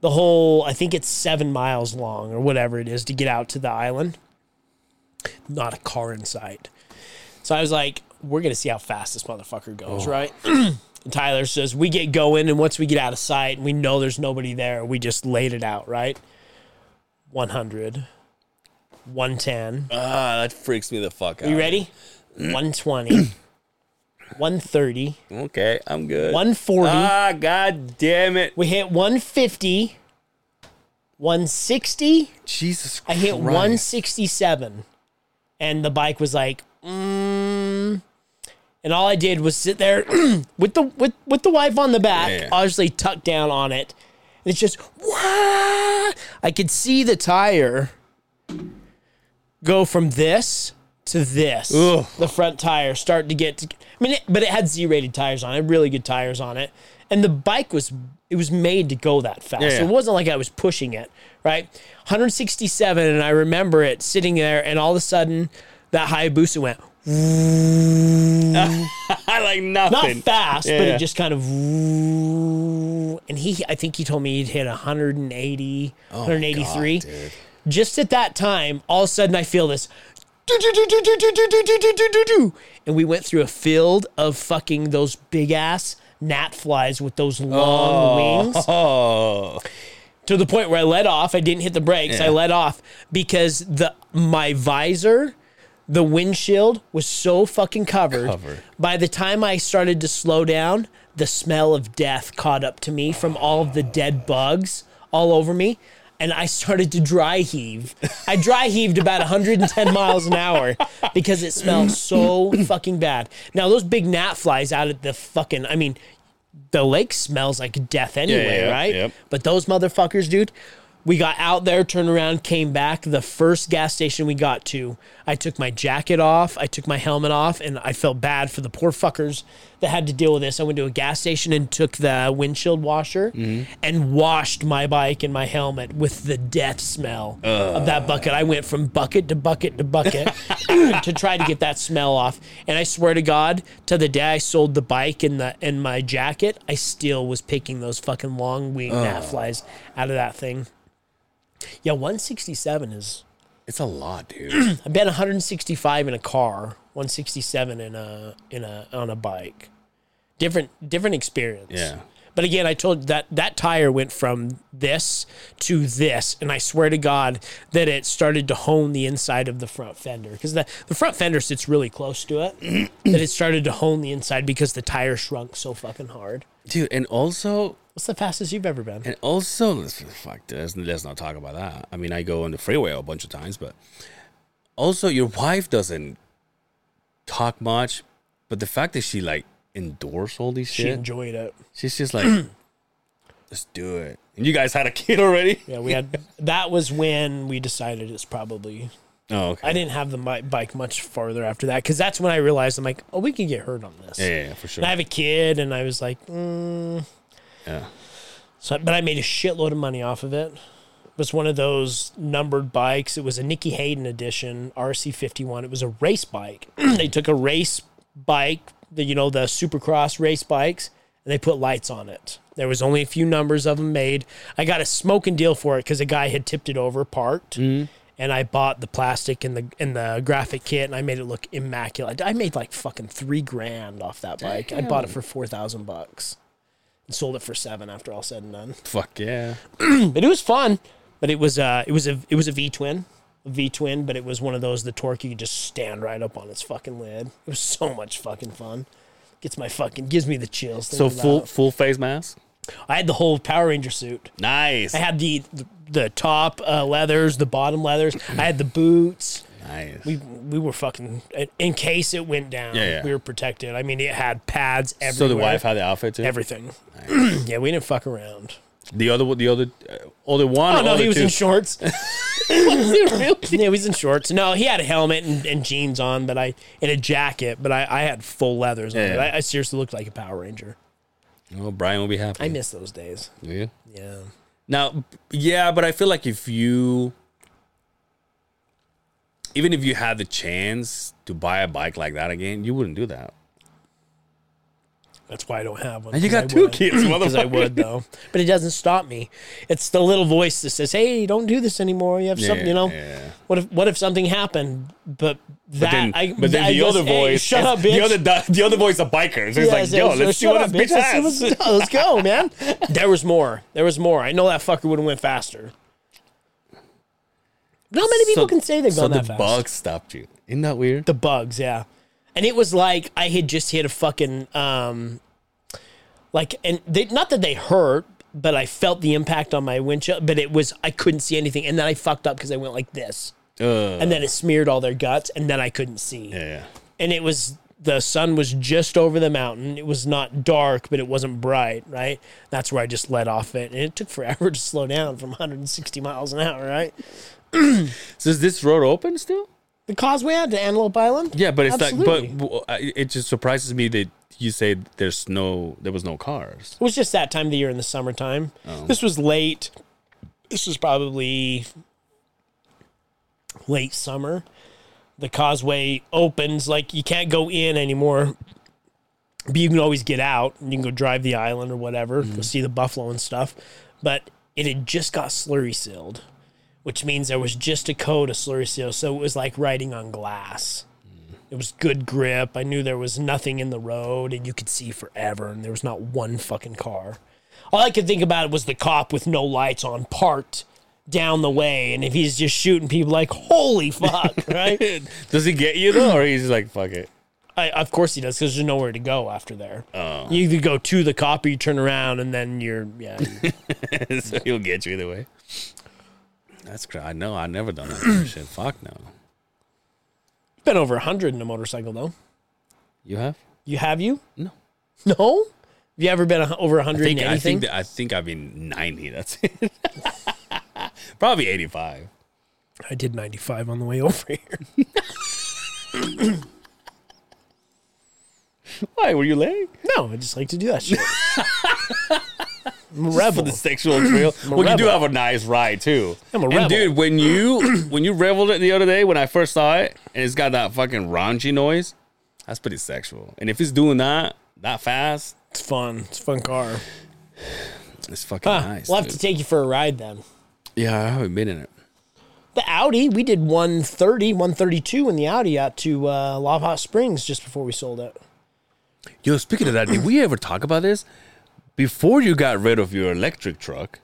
the whole. I think it's seven miles long or whatever it is to get out to the island. Not a car in sight. So I was like, we're going to see how fast this motherfucker goes, right? and Tyler says, we get going, and once we get out of sight and we know there's nobody there, we just laid it out, right? 100, 110. Ah, that freaks me the fuck out. Are you ready? 120, 130, Okay, I'm good. 140. Ah, god damn it! we hit 150, 160. Jesus I hit Christ. 167, and the bike was like, mm. and all I did was sit there with the with with the wife on the back, Yeah, yeah. obviously tucked down on it. And it's just Wah! I could see the tire go from this to this. Ugh. The front tire start to get. To, I mean, it, but it had Z-rated tires on it, really good tires on it, and the bike was it was made to go that fast. Yeah, yeah. It wasn't like I was pushing it, right? 167, and I remember it sitting there, and all of a sudden, that Hayabusa went I like nothing. not fast, Yeah, but it just kind of. And he, I think he told me he'd hit 180, Oh, 183. God. Just at that time, all of a sudden, I feel this. Do, do, do, do, do, do, do, do, do, do. And we went through a field of fucking those big ass gnat flies with those long wings Oh, to the point where I let off. I didn't hit the brakes. I let off because the my visor, the windshield was so fucking covered. Covered. By the time I started to slow down, the smell of death caught up to me from all of the dead bugs all over me. And I started to dry heave. I dry heaved about 110 miles an hour because it smelled so fucking bad. Now, those big gnat flies out at the fucking, I mean, the lake smells like death anyway, yeah, right? yep. But those motherfuckers, dude, we got out there, turned around, came back. The first gas station we got to, I took my jacket off, I took my helmet off, and I felt bad for the poor fuckers that had to deal with this. I went to a gas station and took the windshield washer mm-hmm. and washed my bike and my helmet with the death smell of that bucket. I went from bucket to bucket to bucket to try to get that smell off. And I swear to God, to the day I sold the bike and the and my jacket, I still was picking those fucking long wing gnat flies out of that thing. Yeah, 167 is. it's a lot, dude. I've been 165 in a car, 167 in a in a on a bike. Different different experience. Yeah. But again, I told that that tire went from this to this, and I swear to God that it started to hone the inside of the front fender because the, the front fender sits really close to it. that it started to hone the inside because the tire shrunk so fucking hard. dude, and also, What's the fastest you've ever been? and also, let's, fuck, let's, let's not talk about that. I mean, I go on the freeway a bunch of times, but also, your wife doesn't talk much, but the fact that she like endorse all these shit, She enjoyed it. she's just like, let's do it. And you guys had a kid already? Yeah, we had. that was when we decided it's probably Oh, okay. I didn't have the bike much farther after that because that's when I realized I'm like, oh, we can get hurt on this. Yeah, yeah, yeah, for sure. And I have a kid, and I was like, mm. Yeah. so, but I made a shitload of money off of it. It was one of those numbered bikes. It was a Nicky Hayden edition RC51. It was a race bike. they took a race bike, the you know the Supercross race bikes, and they put lights on it. There was only a few numbers of them made. I got a smoking deal for it because a guy had tipped it over, parked, mm-hmm. and I bought the plastic and the and the graphic kit, and I made it look immaculate. I made like fucking three grand off that bike. I bought it for four thousand bucks, sold it for seven after all said and done Fuck yeah. but it was fun. But it was uh it was a it was a V twin, a V twin, but it was one of those the torque you could just stand right up on its fucking lid. It was so much fucking fun. Gets my fucking gives me the chills. So full full face mask. I had the whole Power Ranger suit. Nice. I had the the, the top uh, leathers, the bottom leathers. I had the boots. Nice. We we were fucking in case it went down. Yeah, yeah. We were protected. I mean, it had pads everywhere. so the wife had the outfit too. everything. yeah, we didn't fuck around. the other the other uh, other one. Oh or no, he was two? in shorts. Really? Yeah, he was in shorts. No, he had a helmet and, and jeans on, but I and a jacket, but I, I had full leathers on. Yeah, yeah. I, I seriously looked like a Power Ranger. Oh, Brian will be happy. I miss those days. Yeah. Yeah. Now, yeah, but I feel like if you, even if you had the chance to buy a bike like that again, you wouldn't do that. That's why I don't have one. And you 'cause got I two would. kids, Because I would though, but it doesn't stop me. It's the little voice that says, "Hey, don't do this anymore. You have something, you know. Yeah. What if what if something happened? But that But then, I, but then I the just- other hey, voice, shut up, bitch. The other, the other voice, a biker. So it's Yeah, like, so- yo, so let's see what up, this bitch bitch. Let's has. Let's go, man. There was more. There was more. I know that fucker would have went faster. Not many people So- can say they've so gone the that fast. bug stopped you. Isn't that weird? The bugs, yeah. And it was like I had just hit a fucking um like and they not that they hurt, but I felt the impact on my windshield, but it was I couldn't see anything and then I fucked up because I went like this. Uh, And then it smeared all their guts and then I couldn't see. yeah, yeah. And it was the sun was just over the mountain. It was not dark, but it wasn't bright, right? That's where I just let off it. And it took forever to slow down from 160 miles an hour, right? So is this road open still? The causeway out to Antelope Island? Yeah, but it's Absolutely. like, but I- it just surprises me that you say there's no, there was no cars. It was just that time of the year in the summertime. Oh. This was late. This was probably late summer. The causeway opens like you can't go in anymore, but you can always get out and you can go drive the island or whatever, Mm-hmm. go see the buffalo and stuff. But it had just got slurry sealed, which means there was just a coat of slurry seal, so it was like riding on glass. Mm. It was good grip. I knew there was nothing in the road and you could see forever and there was not one fucking car. All I could think about was the cop with no lights on parked down the way and if he's just shooting people like holy fuck, right? Does he get you though, or he's like, fuck it? I, of course he does because there's nowhere to go after there. Oh. You either go to the cop or you turn around and then you're yeah. so he'll get you either way. That's crazy. I know. I've never done that kind of shit. Fuck no. You've been over 100 in a motorcycle though. You have? You have you? No. No? Have you ever been a- over 100 I think, in I anything? think that I think I've been ninety. That's it. Probably eighty-five. I did 95 on the way over here. Why were you late? No, I just like to do that shit. I'm a For rebel. the sexual thrill. well, you do have a nice ride too. I'm a And rebel. dude, when you when you reveled it the other day when I first saw it, and it's got that fucking raunchy noise, that's pretty sexual. And if it's doing that that fast, It's fun. It's a fun car. it's fucking Huh, nice. we'll have to take you for a ride then. yeah, I haven't been in it. The Audi, we did 130, 132 in the Audi out to uh, Lava Hot Springs just before we sold it. Yo, speaking of that, did we ever talk about this? Before you got rid of your electric truck,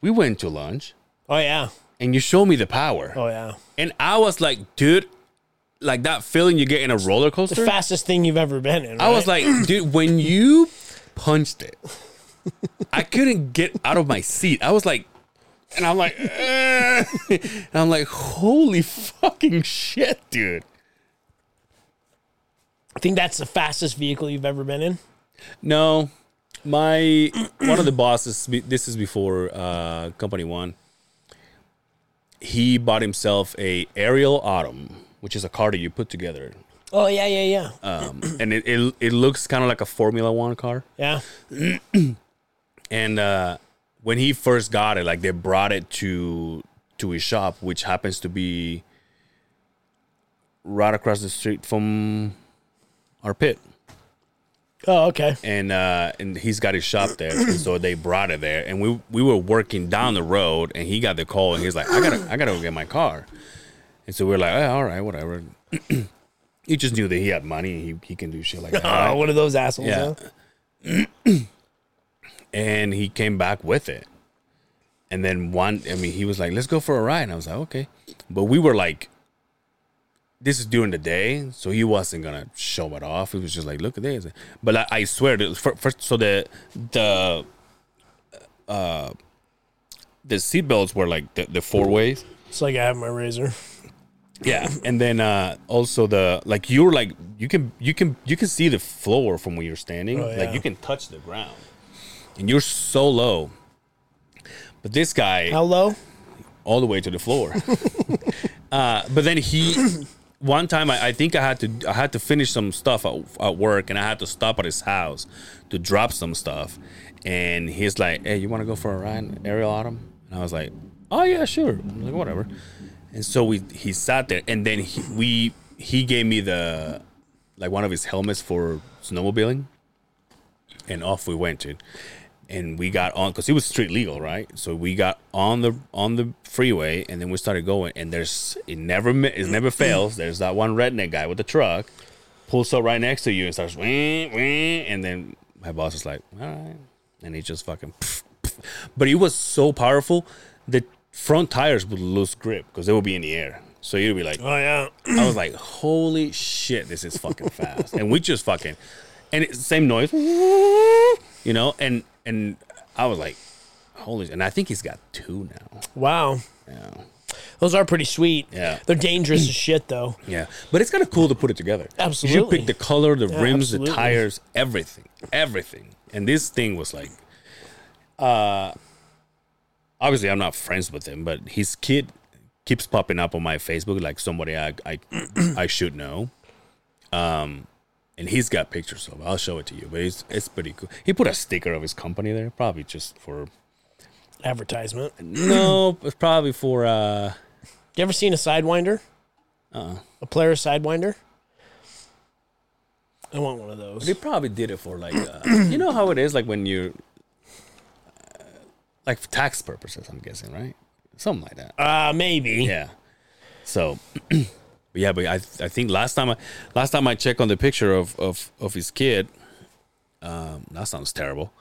we went to lunch Oh, yeah. and you showed me the power. Oh, yeah. And I was like, dude, like that feeling you get in a roller coaster. The fastest thing you've ever been in. I was like, dude, when you punched it, I couldn't get out of my seat. I was like, and I'm like, "Eh." and I'm like, holy fucking shit, dude. I think that's the fastest vehicle you've ever been in. No, my one of the bosses. This is before uh, company one. He bought himself a Ariel Atom, which is a car that you put together, Oh, yeah, yeah, yeah. um, and it, it it looks kind of like a Formula One car. yeah. And uh, when he first got it, like they brought it to to his shop, which happens to be right across the street from our pit. Oh, okay. and uh and he's got his shop there and so they brought it there and we we were working down the road and he got the call and he's like i gotta i gotta go get my car and so we are like oh, all right whatever he just knew that he had money he, he can do shit like that Oh, right? one of those assholes. Yeah. huh? and he came back with it and then one i mean he was like let's go for a ride and i was like okay but we were like this is during the day so he wasn't gonna show it off. He was just like look at this. But i, I swear that fir- first so the the uh the seatbelts were like the, the four ways. It's like I have my razor. yeah and then uh also the like you were like you can you can you can see the floor from where you're standing. Oh, like you can touch the ground. And you're so low. But this guy How low? all the way to the floor. Uh but then he one time I, I think i had to i had to finish some stuff at, at work and i had to stop at his house to drop some stuff. And he's like hey you want to go for a ride Ariel Atom? And i was like oh yeah sure. I'm like whatever. And so we he sat there and then he, we he gave me the like one of his helmets for snowmobiling. And off we went and we got on because it was street legal right so we got on the on the freeway and then we started going and there's it never it never fails there's that one redneck guy with the truck pulls up right next to you and starts and then my boss is like all right and he just fucking but it was so powerful the front tires would lose grip because they would be in the air so you'd be like Oh yeah. I was like, holy shit, this is fucking fast. and we just fucking, and it's the same noise, you know, and, and I was like, holy, and I think he's got two now. Wow. Yeah. Those are pretty sweet. Yeah. They're dangerous as shit though. Yeah. But it's kind of cool to put it together. Absolutely. You pick the color, the Yeah, rims, absolutely. the tires, everything, everything. And this thing was like, uh, obviously I'm not friends with him, but his kid keeps popping up on my Facebook like somebody I I, I should know. Um, and he's got pictures of. it. I'll show it to you, but it's it's pretty cool. He put a sticker of his company there, probably just for Advertisement. no, it's probably for uh, You ever seen a sidewinder? uh, A Polaris sidewinder? I want one of those. They probably did it for like, uh, you know how it is, like when you, uh, like for tax purposes. I'm guessing, right? Something like that. Uh maybe. Yeah. So, but yeah, but I I think last time I last time I checked on the picture of of of his kid, um, that sounds terrible.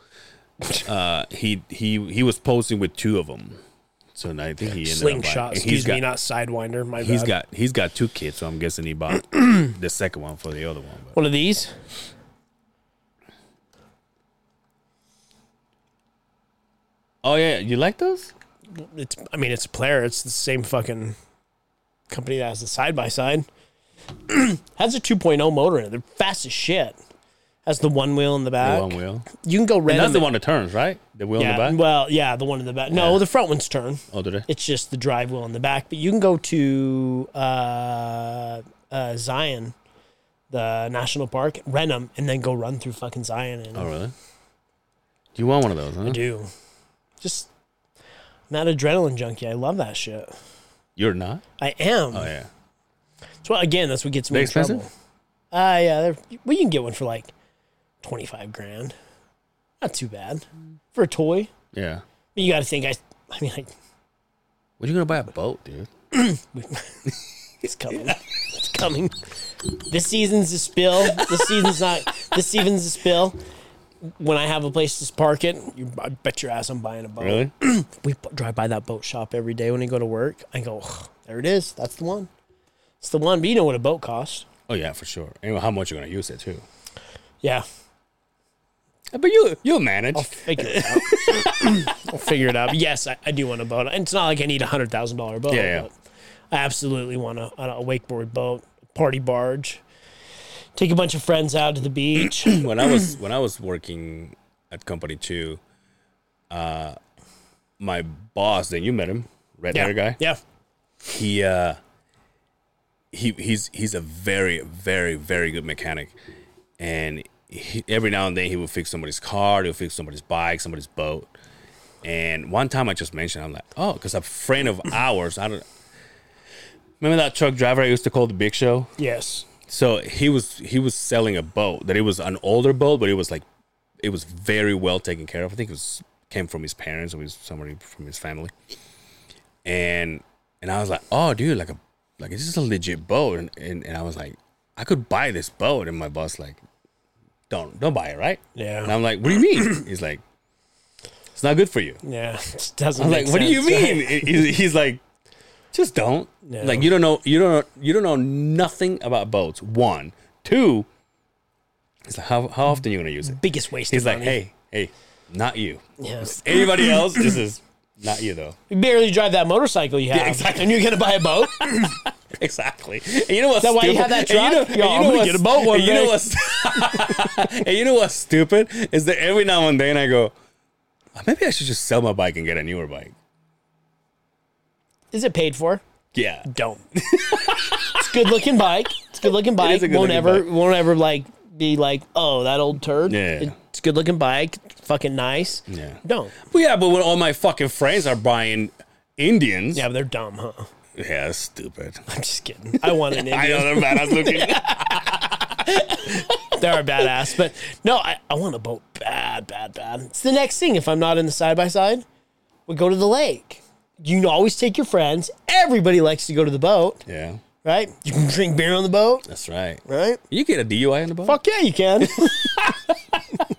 Uh, he he he was posing with two of them. So I think he ended Slingshot. up. buying- Excuse he's me, got, not sidewinder. My He's bad. got he's got two kids, so I'm guessing he bought the second one for the other one. But. one of these. Oh yeah, you like those? It's. I mean, it's a Polaris. It's the same fucking company that has the side by side. Has a 2.0 motor in it. They're fast as shit. Has the one wheel in the The back. one wheel. You can go And rent that's the one that turns, right? The wheel Yeah. in the back. Well, yeah, the one in the back. No, Yeah. the front one's turn. Oh, did it? It's just the drive wheel in the back. But you can go to uh, uh, Zion, the national park, rent them, and then go run through fucking Zion. And Oh, really? Do you want one of those? Huh? do. Just I'm that adrenaline junkie. I love that shit. You're not. I am. Oh yeah. So again, that's what gets me They in expensive? trouble. Uh yeah, they're, well, you can get one for like twenty five grand. Not too bad for a toy. Yeah. But you got to think. I, I mean, like, When you gonna buy a boat, dude? it's coming. it's coming. This season's a spill. This season's not. This season's a spill. When I have a place to park it, you, I bet your ass I'm buying a boat. Really? We drive by that boat shop every day when I go to work. I go, "Ugh, there it is. That's the one. It's the one. But you know what a boat costs. Oh yeah, for sure. And how much you're gonna use it too? Yeah, uh, But you you'll manage. I'll figure it out. I'll figure it out. Yes, I, I do want a boat. And it's not like I need a hundred thousand dollar boat. Yeah, yeah. I absolutely want a, a wakeboard boat, party barge. Take a bunch of friends out to the beach. when I was when I was working at company two, uh, my boss, then you met him, red yeah, hair guy. Yeah, He uh, he he's he's a very very very good mechanic, and he, every now and then he would fix somebody's car, he'll fix somebody's bike, somebody's boat, And one time I just mentioned, I'm like, oh, because a friend of ours, I don't remember that truck driver I used to call the Big Show. Yes. So he was he was selling a boat that it was an older boat, but it was like it was very well taken care of. I think it was came from his parents or was somebody from his family. And and I was like, oh dude, like a like this is a legit boat. And, and and I was like, I could buy this boat. And my boss like, don't don't buy it, right? Yeah. And I'm like, what do you mean? He's like, it's not good for you. Yeah. It doesn't I'm like, what do you mean? right? He's like, just don't. No. Like you don't know, you don't know, you don't know nothing about boats. One, two. He's like, how how often you gonna use it? Biggest waste He's like, money. hey, hey, not you. Yeah. Anybody else? This is not you though. You barely drive that motorcycle you have. exactly. And you're going to buy a boat? Exactly. And you know what's that why you have that And you know- truck? and Yo, you I'm know gonna what's- get a boat one and you know what's and you know what's stupid is that every now and then I go, "Oh, maybe I should just sell my bike and get a newer bike. Is it paid for? Yeah. Don't. it's good looking bike. It's good looking bike. good won't looking ever bike. won't ever like be like, oh, that old turd. Yeah. It's good looking bike. Fucking nice. Yeah. Don't. Well, yeah, but when all my fucking friends are buying Indians, Yeah, but they're dumb, huh? yeah, that's stupid. I'm just kidding. I want an I know Indian. they're badass looking. They're badass, but no, I, I want a boat bad, bad, bad. It's the next thing. If I'm not in the side by side, we go to the lake. You can always take your friends. Everybody likes to go to the boat, yeah, right? You can drink beer on the boat, that's right. right? You get a DUI on the boat. Fuck yeah, you can.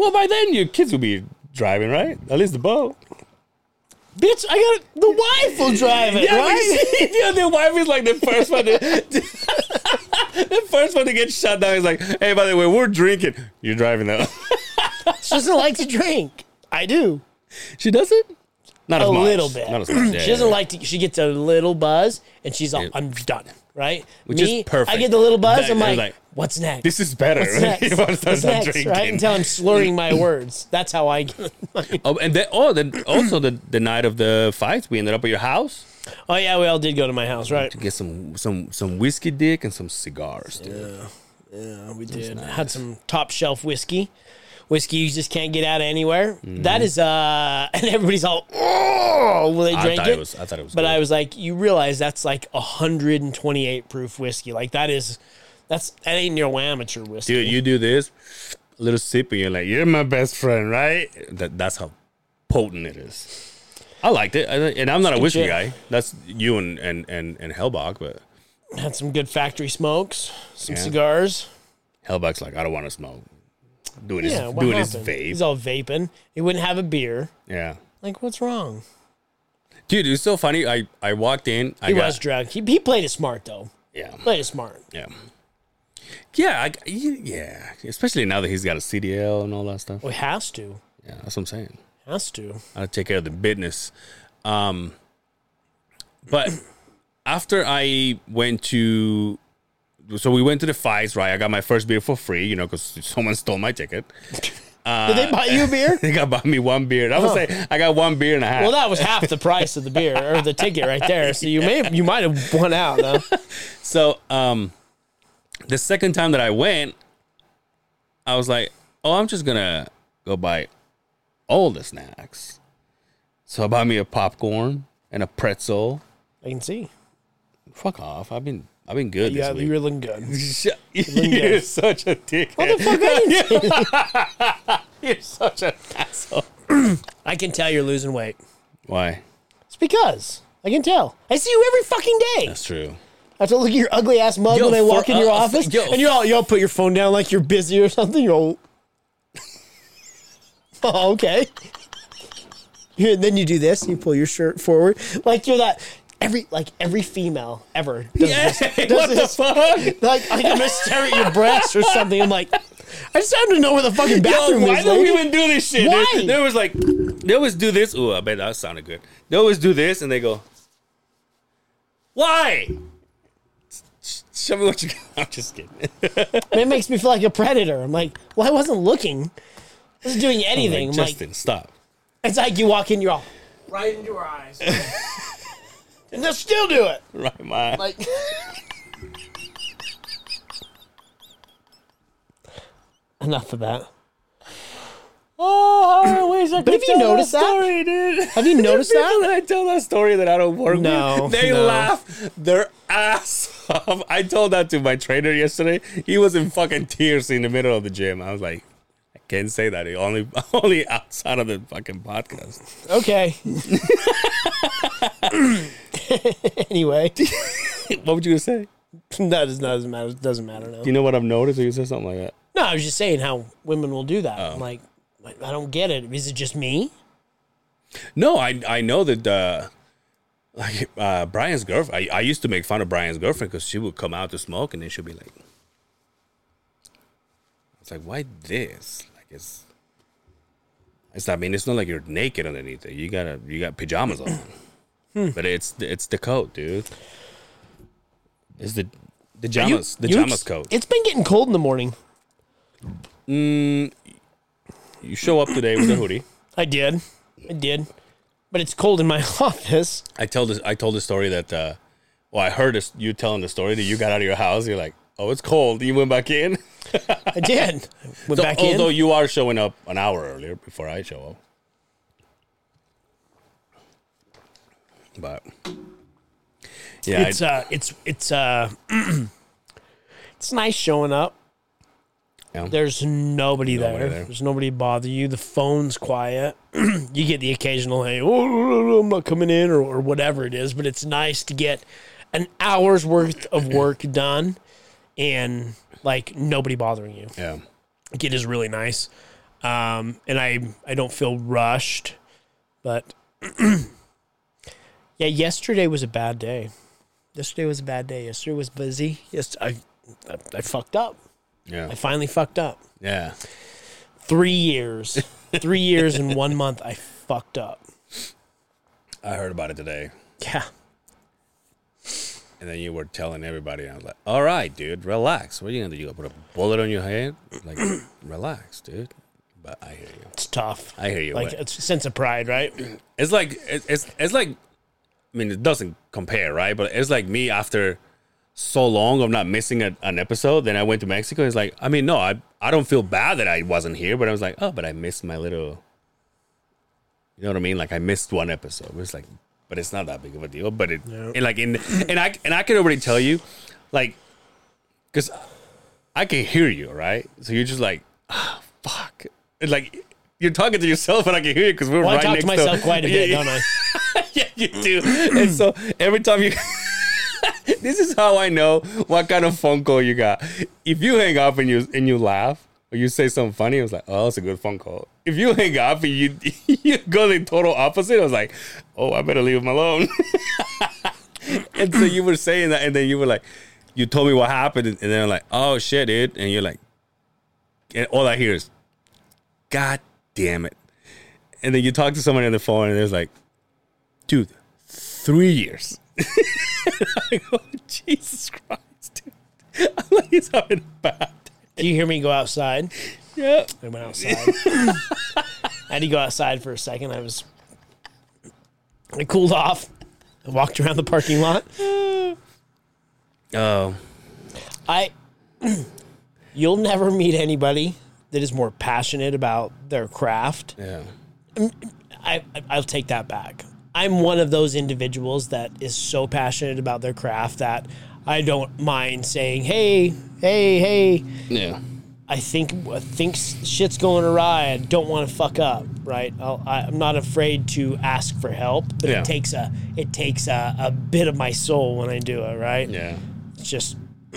Well, by then your kids will be driving, right? At least the boat. Bitch, I got the wife will drive it, Yeah, right? yeah, the wife is like the first one. To, the first one to get shut down is like, hey, by the way, we're drinking. You're driving though. She doesn't like to drink. I do. she does it. Not A much. little bit. Not as much. Yeah, she doesn't yeah. like to. She gets a little buzz, and she's all, "I'm done." Right? Which is Me, perfect. I get the little buzz. That- I'm like, like, "What's next? This is better. What's right? next? You want to start What's next?" drinking. Right? Until I'm slurring my words. That's how I get. Oh, and then oh, then also the the night of the fights, we ended up at your house oh yeah, we all did go to my house, right? to get some some some whiskey dick and some cigars. Dude. Yeah, we did. Had some top shelf whiskey. Whiskey you just can't get out of anywhere. That is uh and everybody's all oh when they thought it. it was. I thought it was. but good. I was like, you realize that's like 128 proof whiskey. Like that is that's that ain't no amateur whiskey. dude, you do this, little sip, and you're like, you're my best friend, right? That that's how potent it is. I liked it, I- and I'm not a whiskey guy. That's you and and and and Hellbach, but had some good factory smokes, some Yeah. cigars. Hellbach's like, I don't want to smoke. Doing his Yeah, what doing his vape. He's all vaping. He wouldn't have a beer. yeah, Like, what's wrong? dude, it's so funny. I I walked in. I He got, was drunk. He, he played it smart though. Yeah, Played it smart. yeah, yeah, I, yeah. Especially now that he's got a CDL and all that stuff. Well, he has to. Yeah, that's what I'm saying. Has to. I take care of the business. Um, but after I went to, so we went to the fights, right? I got my first beer for free, you know, because someone stole my ticket. Did they buy you a beer? They got buy me one beer. I would Oh. say I got one beer and a half. Well, that was half the price of the beer or the ticket right there. So you may you might have won out. Though. so, um, the second time that I went, I was like, oh, I'm just gonna go buy all the snacks. So I bought me a popcorn and a pretzel. I can see. Fuck off! I've been I've been good Yeah, this week. you're looking good. You're good. such a dick. What the fuck? I, didn't- You're such an asshole. I can tell you're losing weight. Why? It's because I can tell. I see you every fucking day. That's true. I have to look at your ugly ass mug Yo, when I walk for- in your uh, uh, office, yo. and you're all you all put your phone down like you're busy or something. You're all, oh, okay. You- then you do this. You pull your shirt forward, like you're that. Every like every female ever does Yeah, this. Does what the fuck? Like I'm gonna stare at your breasts or something. I'm like, I just have to know where the fucking Yo, bathroom why is. Why do we lady. even do this shit? Why? They, they was like, they always do this. Ooh, I bet that sounded good. They always do this, and they go, "Why? Show me what you got." I'm just kidding. It makes me feel like a predator. I'm like, well, I wasn't looking. I wasn't doing anything. Like, I'm like, Justin, stop. it's like you walk in, you're all right into her eyes, and they'll still do it. Right, my. Like, enough of that. Oh, highways wish I But have you noticed that? story, dude. Have you noticed People that? that I tell that story that I don't work No, with, they no. laugh their ass off. I told that to my trainer yesterday. He was in fucking tears in the middle of the gym. I was like, I can't say that. Only, only outside of the fucking podcast. Okay. anyway, what would you say? that does not doesn't matter. It doesn't matter now. Do you know what I've noticed? Or you said something like that? No, I was just saying how women will do that. Oh. I'm like, I don't get it. Is it just me? No, I I know that uh, like uh, Brian's girlfriend. I, I used to make fun of Brian's girlfriend because she would come out to smoke and then she'd be like, "It's like why this? Like it's it's. I mean, it's not like you're naked underneath it. You gotta you got pajamas on, but it's it's the coat, dude. It's the the jamas the jamas coat. It's been getting cold in the morning. You show up today with a hoodie. I did. I did. But it's cold in my office. I told this. I told the story that. Uh, well, I heard this, you telling the story that you got out of your house. You're like, "Oh, it's cold." You went back in. I did. Went So, back although in. you are showing up an hour earlier before I show up, but yeah, It's uh it's it's uh it's nice showing up. yeah. There's nobody, Nobody there. there. There's nobody to bother you. The phone's quiet. you get the occasional hey, oh, I'm not coming in or, or whatever it is, but it's nice to get an hour's worth of work done and like nobody bothering you. yeah. Like, it is really nice. Um, and I I don't feel rushed, but yeah, yesterday was a bad day. Yesterday was a bad day. Yesterday was busy. Yes, I, I I fucked up. Yeah, I finally fucked up. yeah. Three years, three years and one month. I fucked up. I heard about it today, Yeah, and then you were telling everybody. I was like, "All right, dude, relax. What are you gonna do? You gonna put a bullet on your head? Like, relax, dude." But I hear you. it's tough. I hear you. Like it's a sense of pride, right? It's like it- it's it's like I mean it doesn't compare, right? But it's like me after so long of not missing a, an episode. Then I went to Mexico. It's like I mean, no, I I don't feel bad that I wasn't here, but I was like, oh, but I missed my little. You know what I mean? Like I missed one episode. It's like, but it's not that big of a deal. But it and like in and I and I can already tell you, like, because I can hear you, right? So you're just like, ah, fuck. And like you're talking to yourself, and I can hear you because we're Well, right I talk to myself to quite a bit, don't I? yeah, you do. and so every time you, this is how I know what kind of phone call you got. If you hang up and you and you laugh or you say something funny, I was like, oh, that's a good phone call. If you hang up and you you go the total opposite, I was like, oh, I better leave him alone. and so you were saying that, and then you were like, you told me what happened, and then I'm like, oh shit, dude, and you're like, and all I hear is, God damn it. And then you talk to someone on the phone, and there's like, dude, three years. I go, Jesus Christ, dude. I'm like, he's having a bad Do you hear me go outside? Yeah. I went outside. I had to go outside for a second. I was, I cooled off. I walked around the parking lot. Oh, I, you'll never meet anybody that is more passionate about their craft. yeah. I, I- I'll take that back. I'm one of those individuals that is so passionate about their craft that I don't mind saying, "Hey, hey, hey, Yeah. I think I think shit's going awry. I don't want to fuck up, right? I'll, I, I'm not afraid to ask for help, but Yeah. it takes a it takes a, a bit of my soul when I do it, right? Yeah. It's just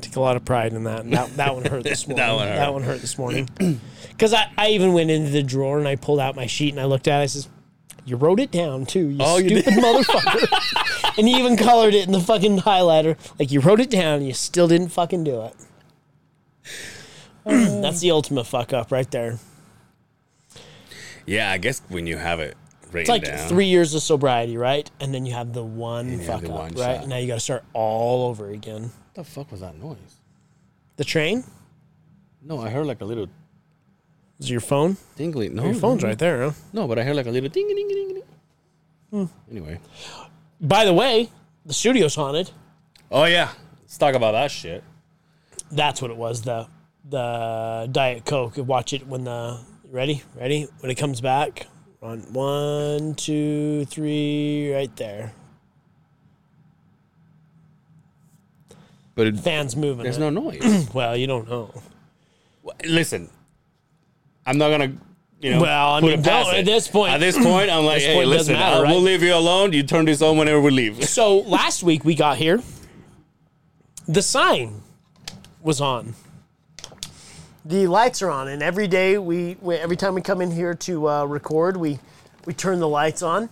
take a lot of pride in that. And that that one hurt this morning. That one hurt. That one hurt this morning. Because I, I even went into the drawer and I pulled out my sheet and I looked at it. I says, "You wrote it down too, you Oh, you stupid motherfucker." and you even colored it in the fucking highlighter. Like you wrote it down, and you still didn't fucking do it. That's the ultimate fuck up right there. Yeah, I guess when you have it written It's like down. three years of sobriety, right? And then you have the one fuck the up, one right? shot. Now you got to start all over again. What the fuck was that noise? The train? No, I heard like a little Is it your phone? Dingling. No, Your phone's no, right there, huh? No, but I heard like a little ding ding ding ding. Hmm. Anyway. By the way, the studio's haunted. Oh yeah, let's talk about that shit. That's what it was. The the Diet Coke. Watch it when the ready? Ready? When it comes back, on one, two, three, right there. But it, Fans moving. there's it. no noise. Well, you don't know. Listen, I'm not gonna. You know, Well, I mean, it past don't- it. at this point- at this point, I'm like, This hey, point doesn't listen, matter, I right? will leave you alone. You turn this on whenever we leave. So last week we got here, the sign was on. The lights are on, and every day we, we every time we come in here to uh, record, we we turn the lights on.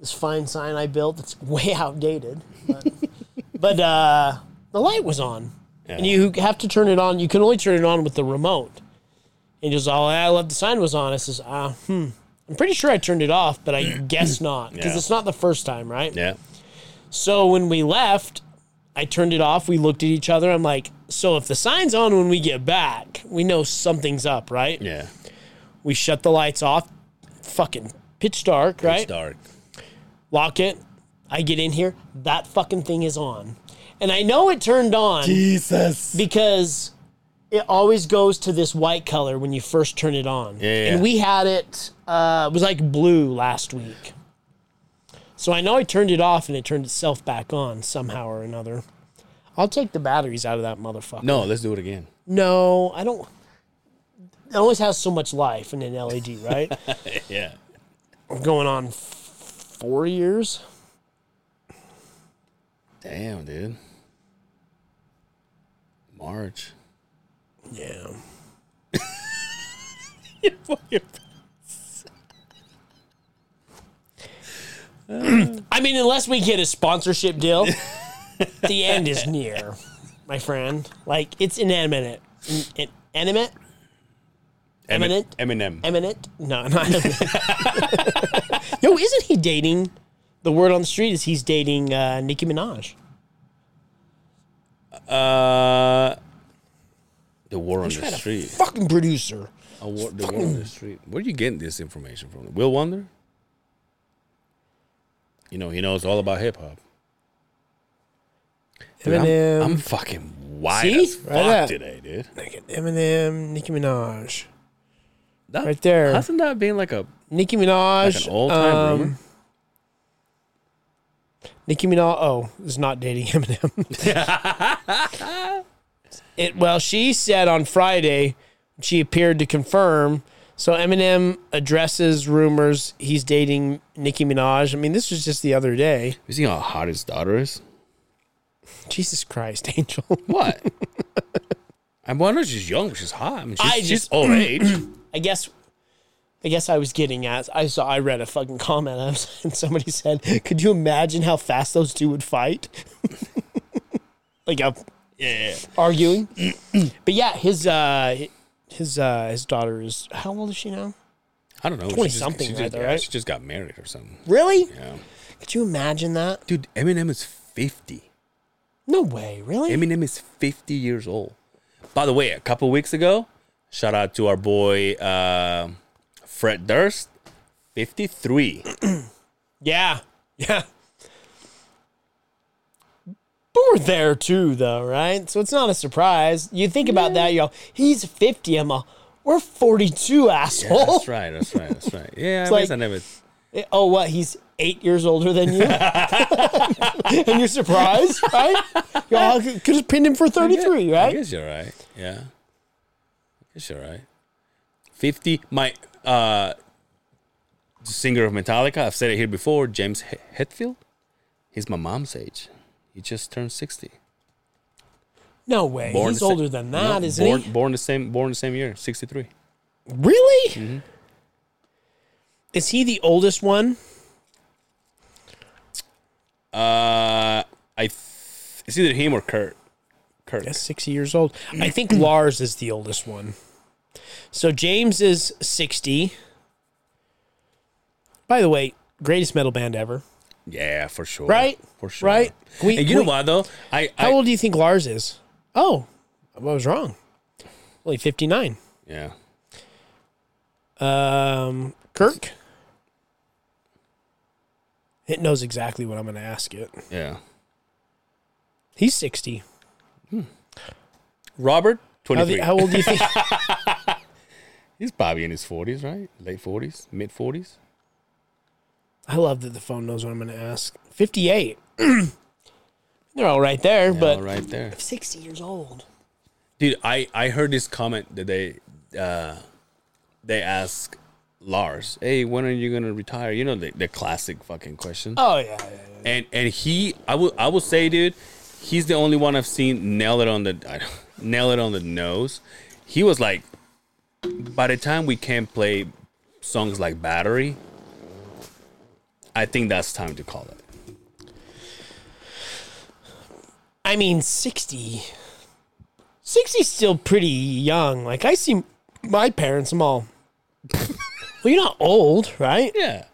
This fine sign I built, it's way outdated, but, but uh, the light was on, and you have to turn it on. You can only turn it on with the remote. And he goes, "Oh, I love the sign was on." I says, "Ah, hmm." I'm pretty sure I turned it off, but I guess not because Yeah. it's not the first time, right? Yeah. So when we left, I turned it off. We looked at each other. I'm like, so if the sign's on when we get back, we know something's up, right? Yeah. We shut the lights off. Fucking pitch dark, right? It's dark. Lock it. I get in here. That fucking thing is on. And I know it turned on Jesus. because it always goes to this white color when you first turn it on. Yeah, yeah. And we had it, uh, it was like blue last week. So I know I turned it off and it turned itself back on somehow or another. I'll take the batteries out of that motherfucker. No, let's do it again. No, I don't. It always has so much life in an LED, right? Yeah. Going on f- four years. Damn, dude. March. Yeah. I mean, unless we get a sponsorship deal, the end is near, my friend. Like it's inanimate, In, in, animate, Eminent? Eminem. eminent. No, not eminent. Yo, isn't he dating? The word on the street is he's dating uh, Nicki Minaj. Uh, the war on the street. Fucking producer. A war, the war on the street. Where are you getting this information from? Will Wonder? You know, he knows all about hip hop. Dude, I'm, Eminem. I'm fucking wild See? as fuck Right today, dude. Eminem, Nicki Minaj. That, Right there. Hasn't that been like a Nicki Minaj. like an old time um, rumor? Nicki Minaj. Oh, is not dating Eminem. it well, she said on Friday she appeared to confirm. So Eminem addresses rumors he's dating Nicki Minaj. I mean, this was just the other day. You see how hot his daughter is? Jesus Christ, Angel. What? I wonder if she's young, she's hot. I mean, she's, I she's just- old age. I guess. I guess I was getting at. I saw. I read a fucking comment and somebody said, "Could you imagine how fast those two would fight?" like a yeah. arguing. but yeah, his uh his uh his daughter is how old is she now? I don't know. 20 she just- something just, yeah, right? She just got married or something. Really? Yeah. Could you imagine that? Dude, Eminem is 50. No way, really? Eminem is 50 years old. By the way, a couple weeks ago, shout out to our boy uh, Fred Durst, 53. yeah. Yeah. We're there too though, right? So it's not a surprise. You think about that, you go, he's 50, I'm a we're 42, asshole. That's right. That's right. That's right. Yeah, I like- guess I never. Oh, what? He's eight years older than you, and you're surprised, right? Y'all could have pinned him for thirty-three, I right? guess you're right. Yeah. I guess you're right. 50. My uh, singer of Metallica, I've said it here before, James Hetfield. He's my mom's age. He just turned 60. No way. Born He's older than that, No, not born, he? Born the same. Born the same year, 63. Really? Mm-hmm. Is he the oldest one? Uh, I. Th- it's either him or Kurt. Kurt. Yes, sixty years old. I think Lars is the oldest one. So James is sixty. By the way, greatest metal band ever. Yeah, for sure. Right? For sure. Right? We- and you can know we- what though? I, How I old do you think Lars is? Oh, I was wrong. Only fifty-nine. yeah. Um, Kirk. It knows exactly what I'm going to ask it. Yeah. He's 60. Robert, How, 23. the, how old do you think? He's probably in his forties, right? Late forties, mid forties. I love that the phone knows what I'm going to ask. 58. They're all right there, but right there, 60 years old. dude. I I heard this comment that they uh they ask Lars, "Hey, when are you gonna retire?" You know the, the classic fucking question. Oh, yeah. yeah, yeah. And and he, I will I will say, dude, he's the only one I've seen nail it on the I don't- nail it on the nose. He was like, by the time we can't play songs like Battery, I think that's time to call it. I mean, 60. 60 still pretty young. Like, I see my parents, I'm all, well, you're not old, right? Yeah,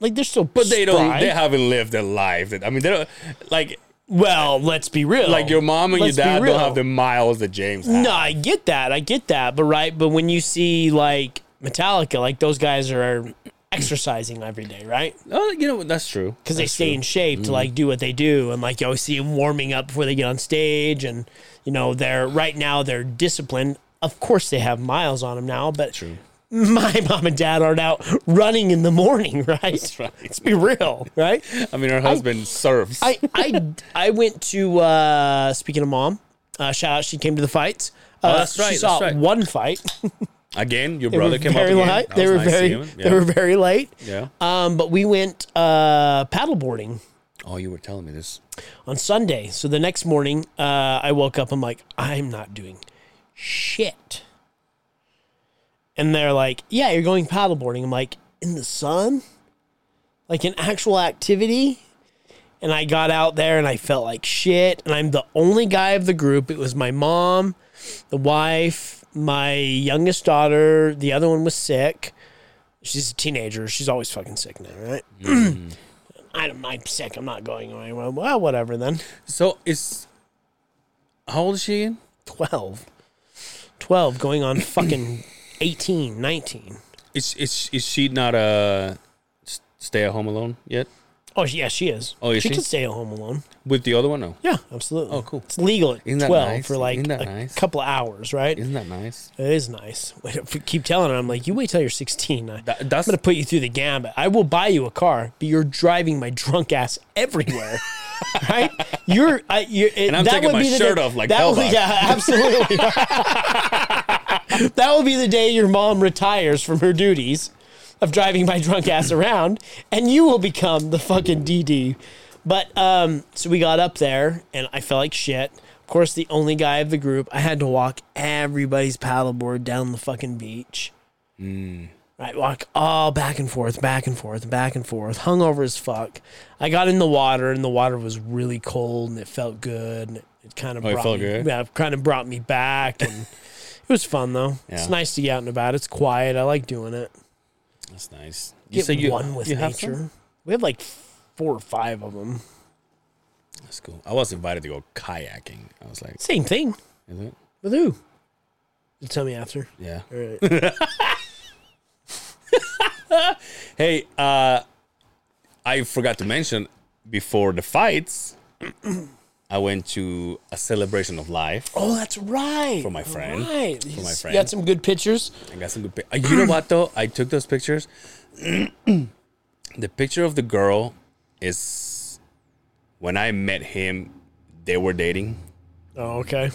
Like, they're still but they don't. They haven't lived their life. That I mean, they don't like Well, let's be real. like your mom and Let's your dad don't have the miles that James has. No, I get that. I get that. But right, but when you see like Metallica, like those guys are exercising every day, right? Oh, you know? That's true. Because they stay true. in shape to like do what they do, and like you always see them warming up before they get on stage, and you know they're right now they're disciplined. Of course, they have miles on them now, but True. my mom and dad aren't out running in the morning, right? That's right. Let's be real, right? I mean, her husband serves. I I I went to uh speaking of mom, uh shout out she came to the fights. Uh, Oh, that's right, She saw that's right. one fight. Again, your They brother came up very again. That They were nice very him. they were very late. yeah. Um, but we went uh paddleboarding Oh, you were telling me this. on Sunday. So the next morning, uh, I woke up. I'm like, I'm not doing shit. And they're like, Yeah, you're going paddleboarding. I'm like, in the sun, like an actual activity. And I got out there and I felt like shit. And I'm the only guy of the group. It was my mom, the wife, my youngest daughter. The other one was sick. She's a teenager. She's always fucking sick now, right? I'm, I'm sick. I'm not going anywhere. Well, well, whatever then. So is how old is she again? 12. 12 going on fucking 18, 19. Is is is she not uh, a stay at home alone yet? Oh, yeah, she is. Oh, is she she? can stay at home alone. With the other one, no. Yeah, absolutely. Oh, cool. It's legal at Isn't that 12 nice? for like Isn't that a nice? couple of hours, right? Isn't that nice? It is nice. Wait, keep telling her, I'm like, you wait till you're 16. I, That, I'm that's going to put you through the gambit. I will buy you a car, but you're driving my drunk ass everywhere. right? You're, I, you're it, And I'm that taking would my shirt day- off like that would. Yeah, absolutely. that will be the day your mom retires from her duties of driving my drunk ass around, and you will become the fucking DD. But um, so we got up there, and I felt like shit. Of course, the only guy of the group, I had to walk everybody's paddleboard down the fucking beach. Mm. Right, walk all back and forth, back and forth, back and forth, hungover as fuck. I got in the water, and the water was really cold, and it felt good, and it, kind of Oh, it brought felt me, good? yeah, kind of brought me back, and it was fun though. Yeah. It's nice to get out and about. It's quiet. I like doing it. That's nice. Get say you- one with you have nature. We have like four or five of them. That's cool. I was invited to go kayaking. I was like, Same thing is it? with who? You tell me after. Yeah. All right. Hey, uh, I forgot to mention before the fights, I went to a celebration of life. oh, that's right. For my friend. Right. For my You friend. got some good pictures. I got some good. pictures. you know what though? I took those pictures. the picture of the girl is when I met him. They were dating, Oh, okay.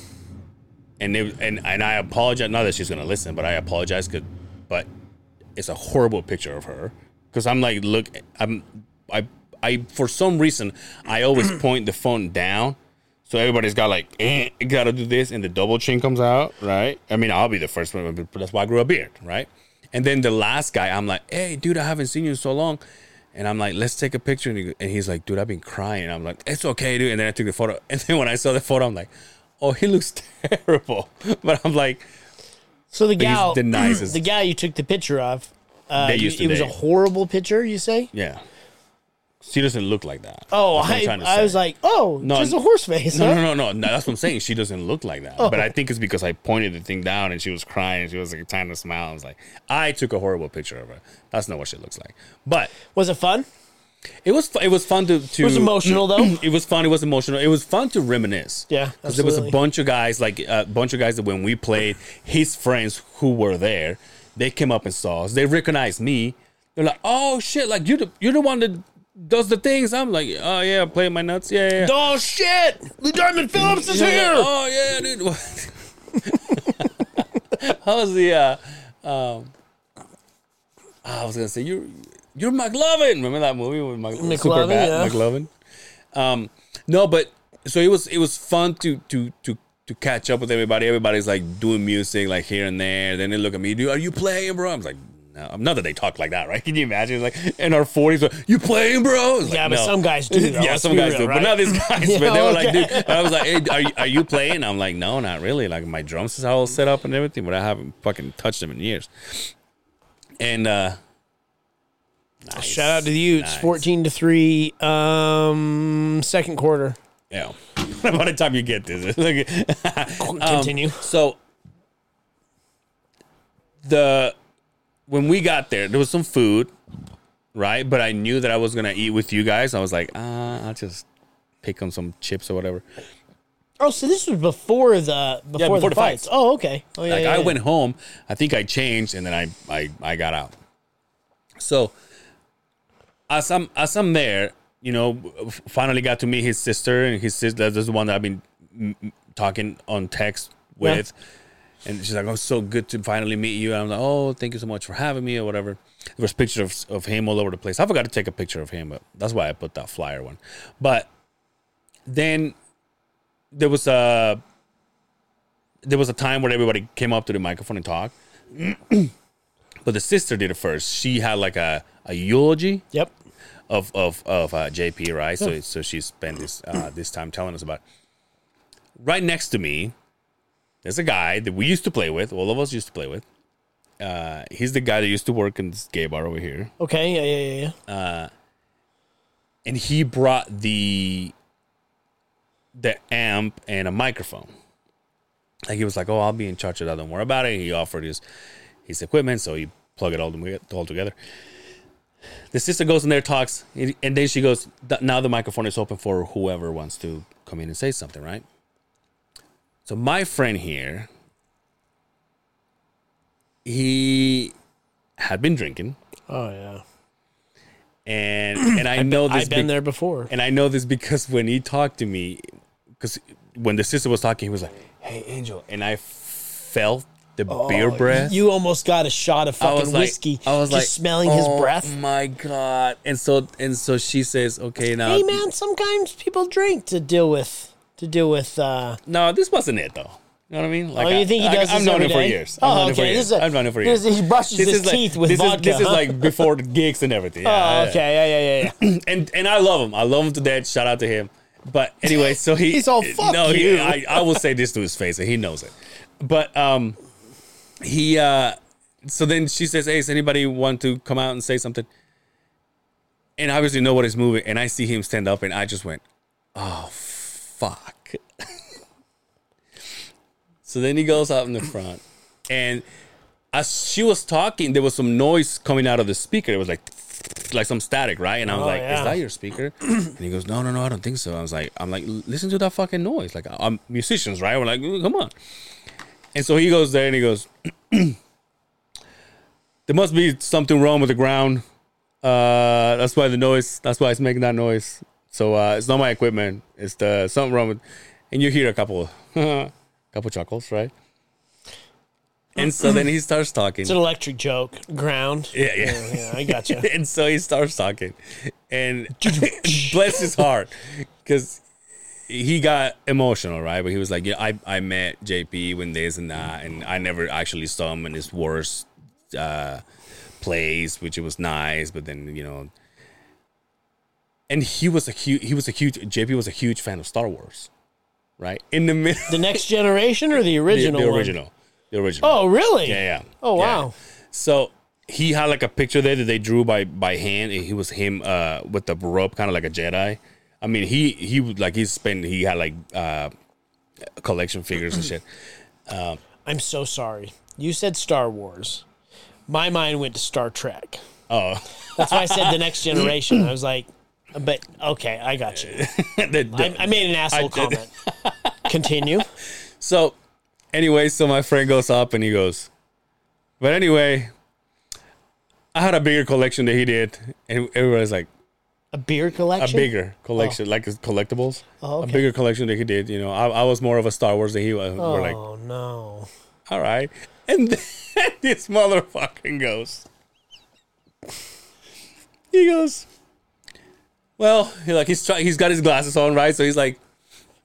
and and and I apologize. Not that she's gonna listen, but I apologize. Cause, but it's a horrible picture of her because I'm like, look, I'm I I for some reason I always point the phone down. So everybody's got like, eh, gotta do this, and the double chin comes out, right? I mean, I'll be the first one, but that's why I grew a beard, right? And then the last guy, I'm like, hey, dude, I haven't seen you in so long. And I'm like, let's take a picture. And, he, and he's like, dude, I've been crying. I'm like, it's okay, dude. And then I took the photo. And then when I saw the photo, I'm like, oh, he looks terrible. But I'm like, So the gal, the nicest. the gal you took the picture of, uh, you- it was a horrible picture. You say? yeah. She doesn't look like that. Oh, I, I was like, oh, No, just a horse face. No, huh? no, no, no, no. That's what I'm saying. She doesn't look like that. Oh. But I think it's because I pointed the thing down and she was crying she was like trying to smile. I was like, I took a horrible picture of her. That's not what she looks like. But Was it fun? It was it was fun to, to It was emotional though. it was fun. It was emotional. It was fun to reminisce. Yeah, because there was a bunch of guys, like a bunch of guys that when we played, his friends who were there, they came up and saw us. They recognized me. They're like, "Oh shit! Like you, the, you're the one that does the things." I'm like, "Oh yeah, I'm playing my nuts. Yeah, yeah." yeah." Oh shit! Lou Diamond Phillips is Yeah, here. Oh yeah, dude. How was the? Uh, um, I was gonna say you're you're McLovin. Remember that movie with Mc, McLovin, Superbad, yeah. McLovin. Um, no, but so it was it was fun to to to to catch up with everybody. Everybody's like doing music like here and there. Then they look at me, dude, are you playing, bro? I'm like. No, not that they talk like that, right? Can you imagine? Like in our forties, you playing, bro? Was Yeah, but "No." some guys do, though. yeah, some guys real, do, right? but not these guys. Yeah, but they were like, okay. dude, I was like, hey, are you, are you playing? I'm like, no, not really. Like my drums is all set up and everything, but I haven't fucking touched them in years. And uh nice, Shout out to the Utes, nice. fourteen to three, um, second quarter. Yeah. By the time you get this, like, um, Continue. So the when we got there, there was some food, right? But I knew that I was gonna eat with you guys. I was like, ah, I'll just pick on some chips or whatever. Oh, so this was before the before, before the, the fights. fights. Oh, okay. Oh yeah. like yeah, I yeah. went home, I think I changed, and then I I, I got out. So as I'm as I'm there, you know, finally got to meet his sister, and his sister that's the one that I've been talking on text with. And she's like, "Oh, so good to finally meet you." And I'm like, "Oh, thank you so much for having me," or whatever. There was pictures of, of him all over the place. I forgot to take a picture of him, but that's why I put that flyer one. But then there was a there was a time where everybody came up to the microphone and talked. but the sister did it first. She had like a, a eulogy Yep. of of of uh, JP, right? So so she spent this uh, this time telling us about. it. Right next to me, there's a guy that we used to play with. All of us used to play with. Uh, he's the guy that used to work in this gay bar over here, Okay. Yeah. Yeah. Yeah. yeah. and he brought the the amp and a microphone. Like he was like, "Oh, I'll be in charge of that. Don't worry about it." He offered his his equipment, so he plug it all, all together. The sister goes in there, talks, and then she goes, "Now the microphone is open for whoever wants to come in and say something." Right. So my friend here, he had been drinking, Oh yeah. and and I know this. I've been bec- there before. And I know this because when he talked to me, because when the sister was talking, he was like, "Hey, Angel," and I felt the oh, beer breath. Oh, You almost got a shot of I fucking was like, whiskey. I was just like, smelling "Oh his breath. Oh my God! And so and so she says, "Okay, now, Hey man, sometimes people drink to deal with to deal with. uh no, this wasn't it though." You know what I mean? Like, Oh, you think he I- does I've this known him for years. I've Oh, known him for okay. years. This is a- I've known him for this- years. he brushes his like, teeth with this vodka, Is, this is like before the gigs and everything. Yeah, Oh, okay. Yeah, yeah, yeah, yeah. and and I love him. I love him to death. Shout out to him. But anyway, so he He's all, "Fuck no, you." He, I, I will say this to his face, and he knows it. But um, he uh, so then she says, "Hey, does anybody want to come out and say something?" And obviously nobody's moving, and I see him stand up, and I just went, "Oh fuck." so then he goes out in the front, and as she was talking, there was some noise coming out of the speaker. It was like like some static, right? And I was Oh, like, yeah. "Is that your speaker?" and he goes, "No, no, no, I don't think so." I was like, "I'm like, listen to that fucking noise." Like, I'm musicians, right? We're like, "Come on." And so he goes there and he goes, "There must be something wrong with the ground. Uh, that's why the noise. That's why it's making that noise. So uh, it's not my equipment. It's the something wrong with." And you hear a couple, couple chuckles, right? And so then he starts talking. It's an electric joke. Ground. Yeah, yeah. Yeah, yeah, I gotcha. and so he starts talking, and bless his heart, because he got emotional, right? But he was like, "Yeah, I I met JP when this and that, and I never actually saw him in his worst uh, plays, which it was nice, but then you know." And he was a huge. He was a huge. JP was a huge fan of Star Wars, right? In the middle, The next generation or the the, original? the one? original, the original. Oh, really? Yeah, yeah. Oh, Yeah. wow. So he had like a picture there that they drew by by hand. and He was him uh with the rope, kind of like a Jedi. I mean, he he would like he's spent he had like uh collection figures and shit. I'm so sorry. You said Star Wars. My mind went to Star Trek. Oh, That's why I said the next generation. I was like, But okay, I got you. I, I made an asshole comment. Continue. So, anyway, so my friend goes up and he goes, but anyway, I had a bigger collection than he did, and everybody's like A beer collection? a bigger oh. collection, like his collectibles, Oh, a bigger collection than he did. You know, I, I was more of a Star Wars than he was. We're oh, like, Oh no. all right, and this motherfucking goes, he goes, well, he like he's try- he's got his glasses on, right? So he's like,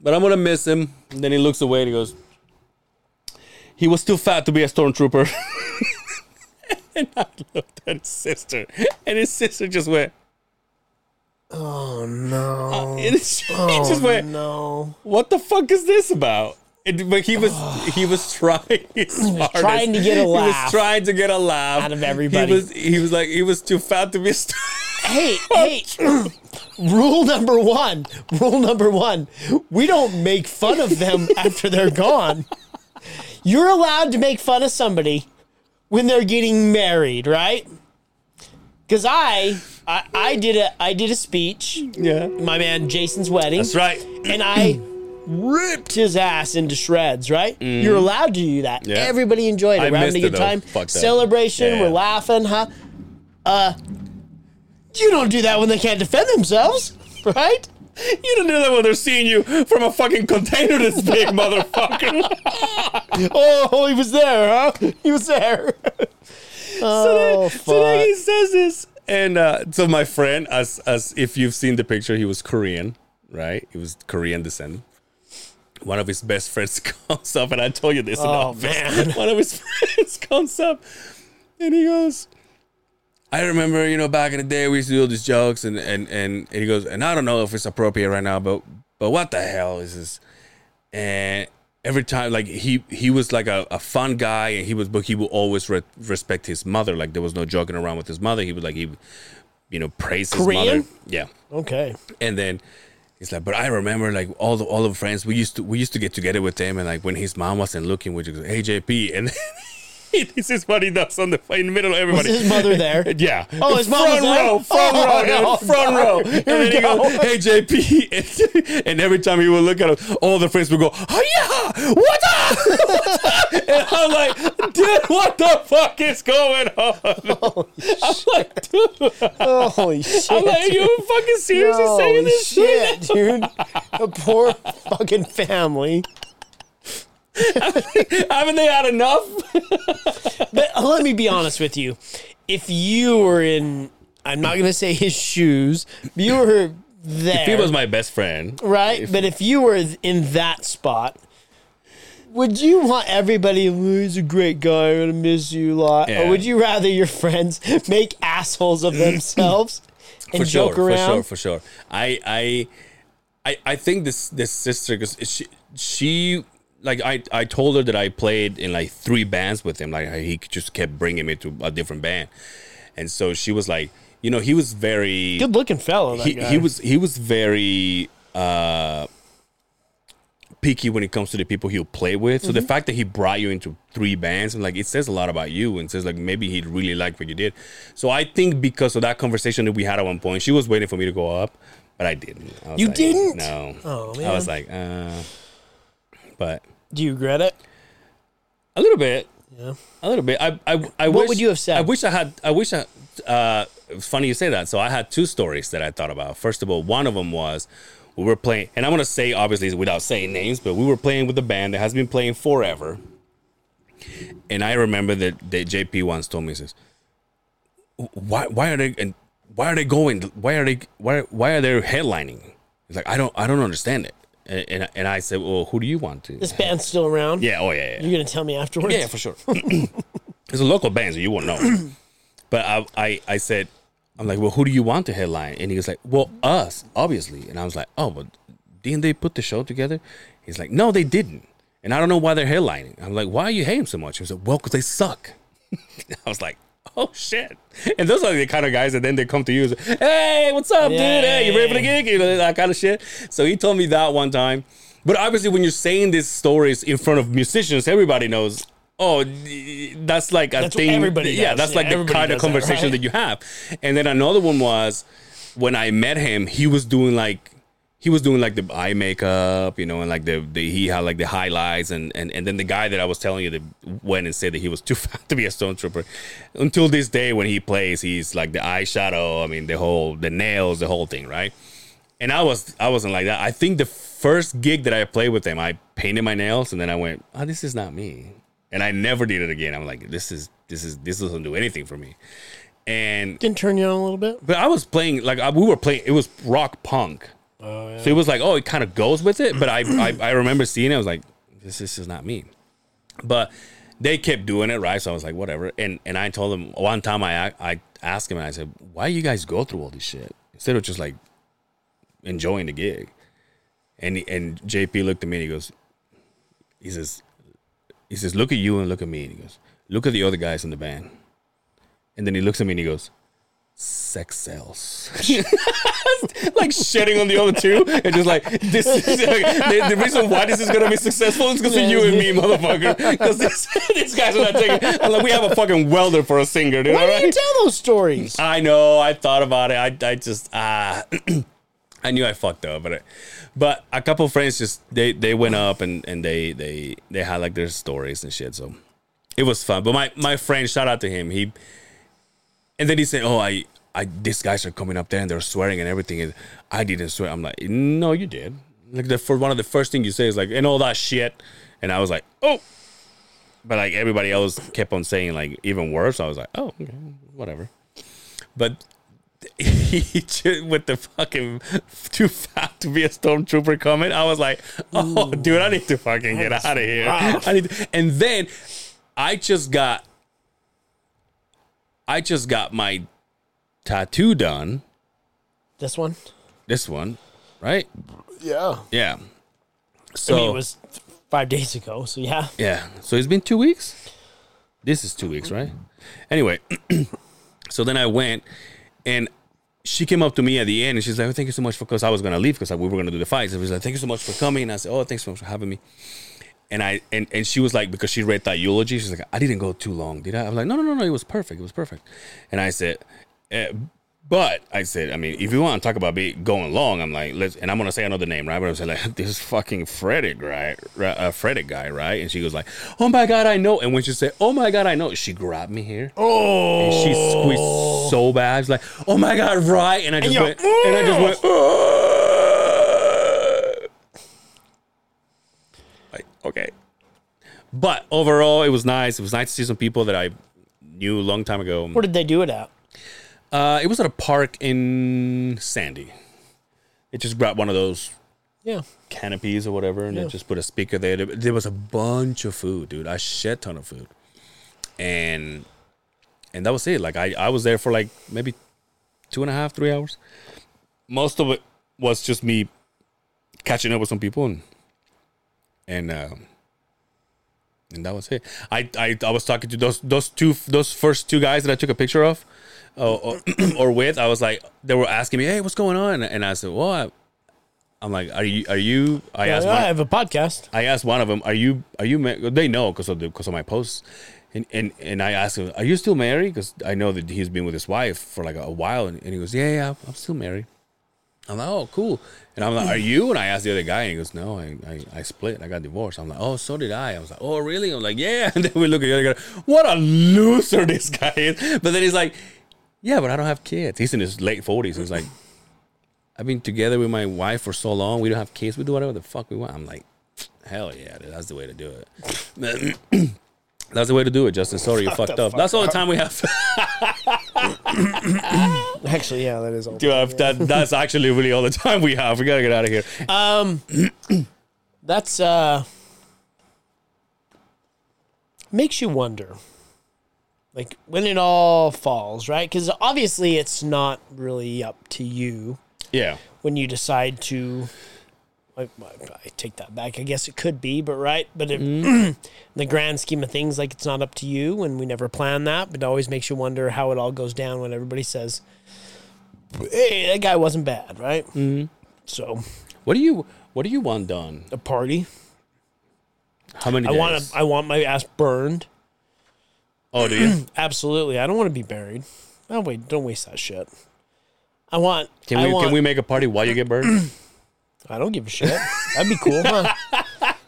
but I'm gonna miss him. And then he looks away and he goes, he was too fat to be a stormtrooper. and I looked at his sister, and his sister just went, Oh no. Uh, and she oh just went, no. what the fuck is this about? And, but he was he was trying his hardest. trying to get a He was laugh trying to get a laugh out of everybody. He was he was like he was too fat to be. A star- Hey, hey. Rule number one. Rule number one. We don't make fun of them after they're gone. You're allowed to make fun of somebody when they're getting married, right? Because I, I, I did a, I did a speech. yeah, My man Jason's wedding. that's right. and I ripped his ass into shreds, right? You're allowed to do that. Mm. Yeah. Everybody enjoyed it. I We're having a good though. time. Fuck that. Celebration. Yeah. We're laughing, huh? Uh, you don't do that when they can't defend themselves, right? You don't do that when they're seeing you from a fucking container this big, motherfucker. Oh, he was there, huh? He was there. oh, so then fuck. he says this, and uh, so my friend, as as if you've seen the picture, he was Korean, right? He was Korean descent. One of his best friends comes up, and I told you this. Oh, man. One of his friends comes up, and he goes. I remember, you know, back in the day, we used to do all these jokes, and, and, and, and he goes, and I don't know if it's appropriate right now, but but what the hell is this? And every time, like he he was like a, a fun guy, and he was, but he would always re- respect his mother. Like there was no joking around with his mother. He would like he, you know, praise his Korean? mother. Yeah, Okay. and then he's like, but I remember like all the all the friends we used to we used to get together with them, and like when his mom wasn't looking, we just go, hey JP, and this is what he does on the in the middle of Was everybody. his mother there? Yeah. Oh, his mom front was there? row, front Oh, row, no, front no. row. And Here then we he go. goes, "Hey JP," and, and every time he would look at us, all the friends would go, "Oh yeah, what up?" What's up?" and I'm like, "Dude, what the fuck is going on?" I'm like, "Dude, Holy shit. I'm like, are you fucking seriously saying this shit?" shit, dude. A poor fucking family. Haven't they had enough? But uh, let me be honest with you. If you were in, I'm not going to say his shoes, but you were there. If he was my best friend. right? but if you were in that spot, would you want everybody, "Oh, he's a great guy, I'm going to miss you a lot? Yeah. Or would you rather your friends make assholes of themselves and for joke sure, around? For sure, for sure. I I I, I think this this sister because she she like I I told her that I played in like three bands with him. Like he just kept bringing me to a different band, and so she was like, you know, he was very Good looking fellow, that he, guy. he was he was very uh picky when it comes to the people he'll play with. So Mm-hmm. the fact that he brought you into three bands and like it says a lot about you and says like maybe he really liked what you did. So I think because of that conversation that we had at one point, she was waiting for me to go up, but I didn't. I You like, didn't? No. Oh, man. I was like, uh but Do you regret it? a little bit. Yeah. A little bit. I I, I What wish, would you have said? I wish I had. I wish I. Uh, funny you say that. So I had two stories that I thought about. First of all, one of them was we were playing, and I'm gonna say obviously without saying names, but we were playing with a band that has been playing forever. And I remember that that JP once told me, he says, "Why why are they and why are they going? Why are they why why are they headlining?" He's like, "I don't I don't understand it." And and, and I said, "Well, who do you want to?" This band's still around? yeah. Oh yeah. yeah. You're going to tell me afterwards? Yeah, for sure. it's a local band, so you won't know. but I, I, I said, I'm like, well, who do you want to headline? And he was like, well, us, obviously. And I was like, oh, but didn't they put the show together? He's like, no, they didn't. And I don't know why they're headlining. I'm like, why are you hating so much? He was like, well, because they suck. I was like, oh shit. And those are the kind of guys that then they come to you and say, hey, what's up, dude? Hey, you ready for the gig? You know, that kind of shit. So he told me that one time. But obviously, when you're saying these stories in front of musicians, everybody knows. Oh, that's like a That's thing. everybody Yeah, does. that's Yeah, like the kind of does that, conversation right? that you have. And then another one was when I met him, he was doing like he was doing like the eye makeup, you know, and like the, the he had like the highlights, and, and and then the guy that I was telling you that went and said that he was too fat to be a stormtrooper. Until this day, when he plays, he's like the eyeshadow. I mean, the whole the nails, the whole thing, right? And I was I wasn't like that. I think the first gig that I played with him, I painted my nails, and then I went, oh, this is not me, and I never did it again. I'm like, this is this is this doesn't do anything for me. And Didn't turn you on a little bit. but I was playing like we were playing. It was rock punk. Oh yeah. So it was like, oh, it kind of goes with it. But I, I, I remember seeing it. I was like, this, this is not me. But they kept doing it, right? So I was like, whatever. And and I told them one time I I asked him and I said, why you guys go through all this shit instead of just like enjoying the gig? And and JP looked at me and he goes, he says, he says, look at you and look at me. And he goes, look at the other guys in the band. And then he looks at me and he goes, sex sells. like shitting on the other two and just like this is like, the, the reason why this is gonna be successful is because of you and me, motherfucker. Because this, these guys are not taking. I'm like, we have a fucking welder for a singer, dude. Why all do you tell those stories? I know. I thought about it. I, I just ah, I knew I fucked up, but I, but a couple friends just they they went up and and they they they had like their stories and shit. So it was fun. But my my friend, shout out to him. He and then he said, "Oh, I." I, these guys are coming up there and they're swearing and everything, and I didn't swear. I'm like, no, you did. Like the for one of the first thing you say is like, and all that shit, and I was like, oh, but like everybody else kept on saying like even worse. I was like, oh, okay, whatever. But he just, with the fucking too fat to be a stormtrooper comment, I was like, oh, dude, I need to fucking get out of here. rough. I need to- and then I just got, I just got my tattoo done. This one? This one, right? Yeah. Yeah. I So mean, it was five days ago, so yeah. Yeah. So it's been two weeks. This is two weeks, right? Anyway, so then I went, and she came up to me at the end, and she's like, oh, "Thank you so much for," because I was gonna leave because we were gonna do the fights. And she was like, "Thank you so much for coming." And I said, "Oh, thanks so much for having me." And I and and she was like, because she read that eulogy, she's like, "I didn't go too long, did I?" I'm like, "No, no, no, no. It was perfect. It was perfect." And I said. Eh, but I said, I mean, if you want to talk about be going long, I'm like, let's, and I'm gonna say another name, right? But I'm saying like this fucking Frederick, right? uh, Frederick guy, right? And she goes like, oh my god, I know. And when she said, oh my god, I know, she grabbed me here Oh. and she squeezed so bad. She's like, oh my god, right? And I just you're went, and I just went, "Ugh." like, okay. But overall, it was nice. It was nice to see some people that I knew a long time ago. Where did they do it at? Uh, it was at a park in Sandy. It just brought one of those Yeah. canopies or whatever, and Yeah. they just put a speaker there. There- was a bunch of food, dude. A shit ton of food, and and that was it. Like I, I was there for like maybe two and a half, three hours. Most of it was just me catching up with some people, and and um, and that was it. I, I I was talking to those those two those first two guys that I took a picture of, uh, or, or with. I was like, they were asking me, "Hey, what's going on?" And I said, "Well, I, I'm like, are you are you?" I Yeah, asked I one, have a podcast. I asked one of them, "Are you are you?" Ma-? They know because of because of my posts, and and and I asked him, "Are you still married?" Because I know that he's been with his wife for like a, while, and, and he goes, "Yeah, yeah, I'm still married." I'm like, "Oh, cool." And I'm like, "Are you?" And I asked the other guy, and he goes, "No, I I, I split. I got divorced." I'm like, "Oh, so did I." I was like, "Oh, really?" I'm like, "Yeah." And then we look at the other guy, what a loser this guy is. But then he's like, "Yeah, but I don't have kids." He's in his late forties. He's like. I've been together with my wife for so long. We don't have kids. We do whatever the fuck we want. I'm like, hell yeah, dude, that's the way to do it. that's the way to do it, Justin. Sorry, you fucked up. fuck That's all the time we have. Actually, yeah, that is all. to have. That, that's actually really all the time we have. We gotta get out of here. Um, that's uh, makes you wonder, like when it all falls, right? Because obviously, it's not really up to you Yeah. when you decide to. I, I take that back. I guess it could be, but right. But it, in the grand scheme of things, like it's not up to you, and we never plan that. But it always makes you wonder how it all goes down when everybody says, "Hey, that guy wasn't bad," right? Mm-hmm. So What do you What do you want done? a party. How many? I days? want to. I want my ass burned. Oh, do you? Absolutely. I don't want to be buried. Oh wait, don't waste that shit. I want. Can I we want, can we make a party while you get burned? I don't give a shit. That'd be cool, huh?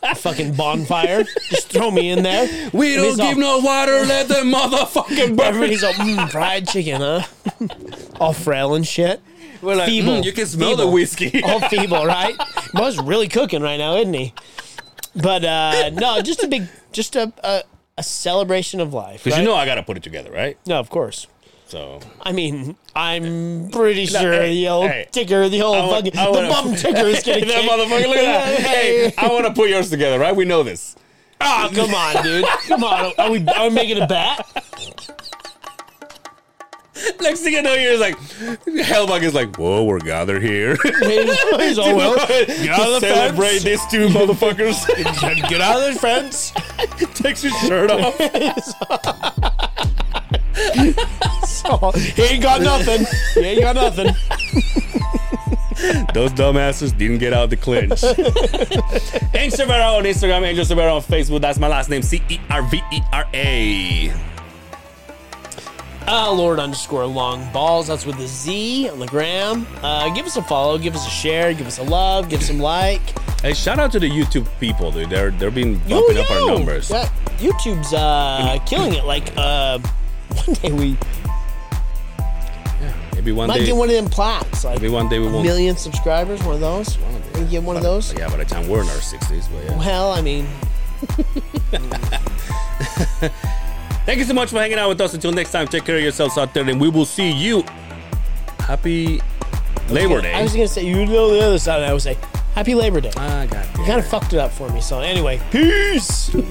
A fucking bonfire. Just throw me in there. we don't give no water. Let the motherfucking Everybody's all mm, fried chicken, huh? all frail and shit. We're like, feeble. "Mm, you can smell the Feeble. whiskey. All feeble, right? Bo's really cooking right now, isn't he? But uh no, just a big, just a a, a celebration of life. Because right? you know I gotta put it together, right? no, of course. So I mean, I'm pretty sure hey, the old hey. ticker, the old I wa- fucking, the wanna- bum ticker is gonna that motherfucker, look at that. Hey, I want to put yours together, right? We know this. Oh, come on, dude. Come on. Are we, are we making a bet? Next thing you know, you're like, Hellbug is like, whoa, we're gathered here. He's all well. Get out of the Celebrate fence. these two motherfuckers. Get out of the fence. Takes his shirt off. So, he ain't got nothing. He ain't got nothing. Those dumbasses didn't get out the clinch. Angel Cervera on Instagram, Angel Cervera on Facebook. That's my last name, C E R V E R A. Uh, Lord underscore long balls. That's with a Z on the gram. Uh, give us a follow. Give us a share. Give us a love. Give us some like. Hey, shout out to the YouTube people, dude. They're they're been bumping up our Yo, yo. numbers. Yeah, YouTube's uh, killing it. Like uh, one day we Maybe one might day. get one of them plaques. Like Maybe one day we a won't. million subscribers. One of those. We get one of those. Yeah, by the time we're in our sixties, but yeah. Well, I mean, Thank you so much for hanging out with us. Until next time, take care of yourselves out there, and we will see you. Happy Labor Day. I was gonna say you know the other side. And I would say Happy Labor Day. ah, God. You kind of fucked it up for me. So anyway, peace.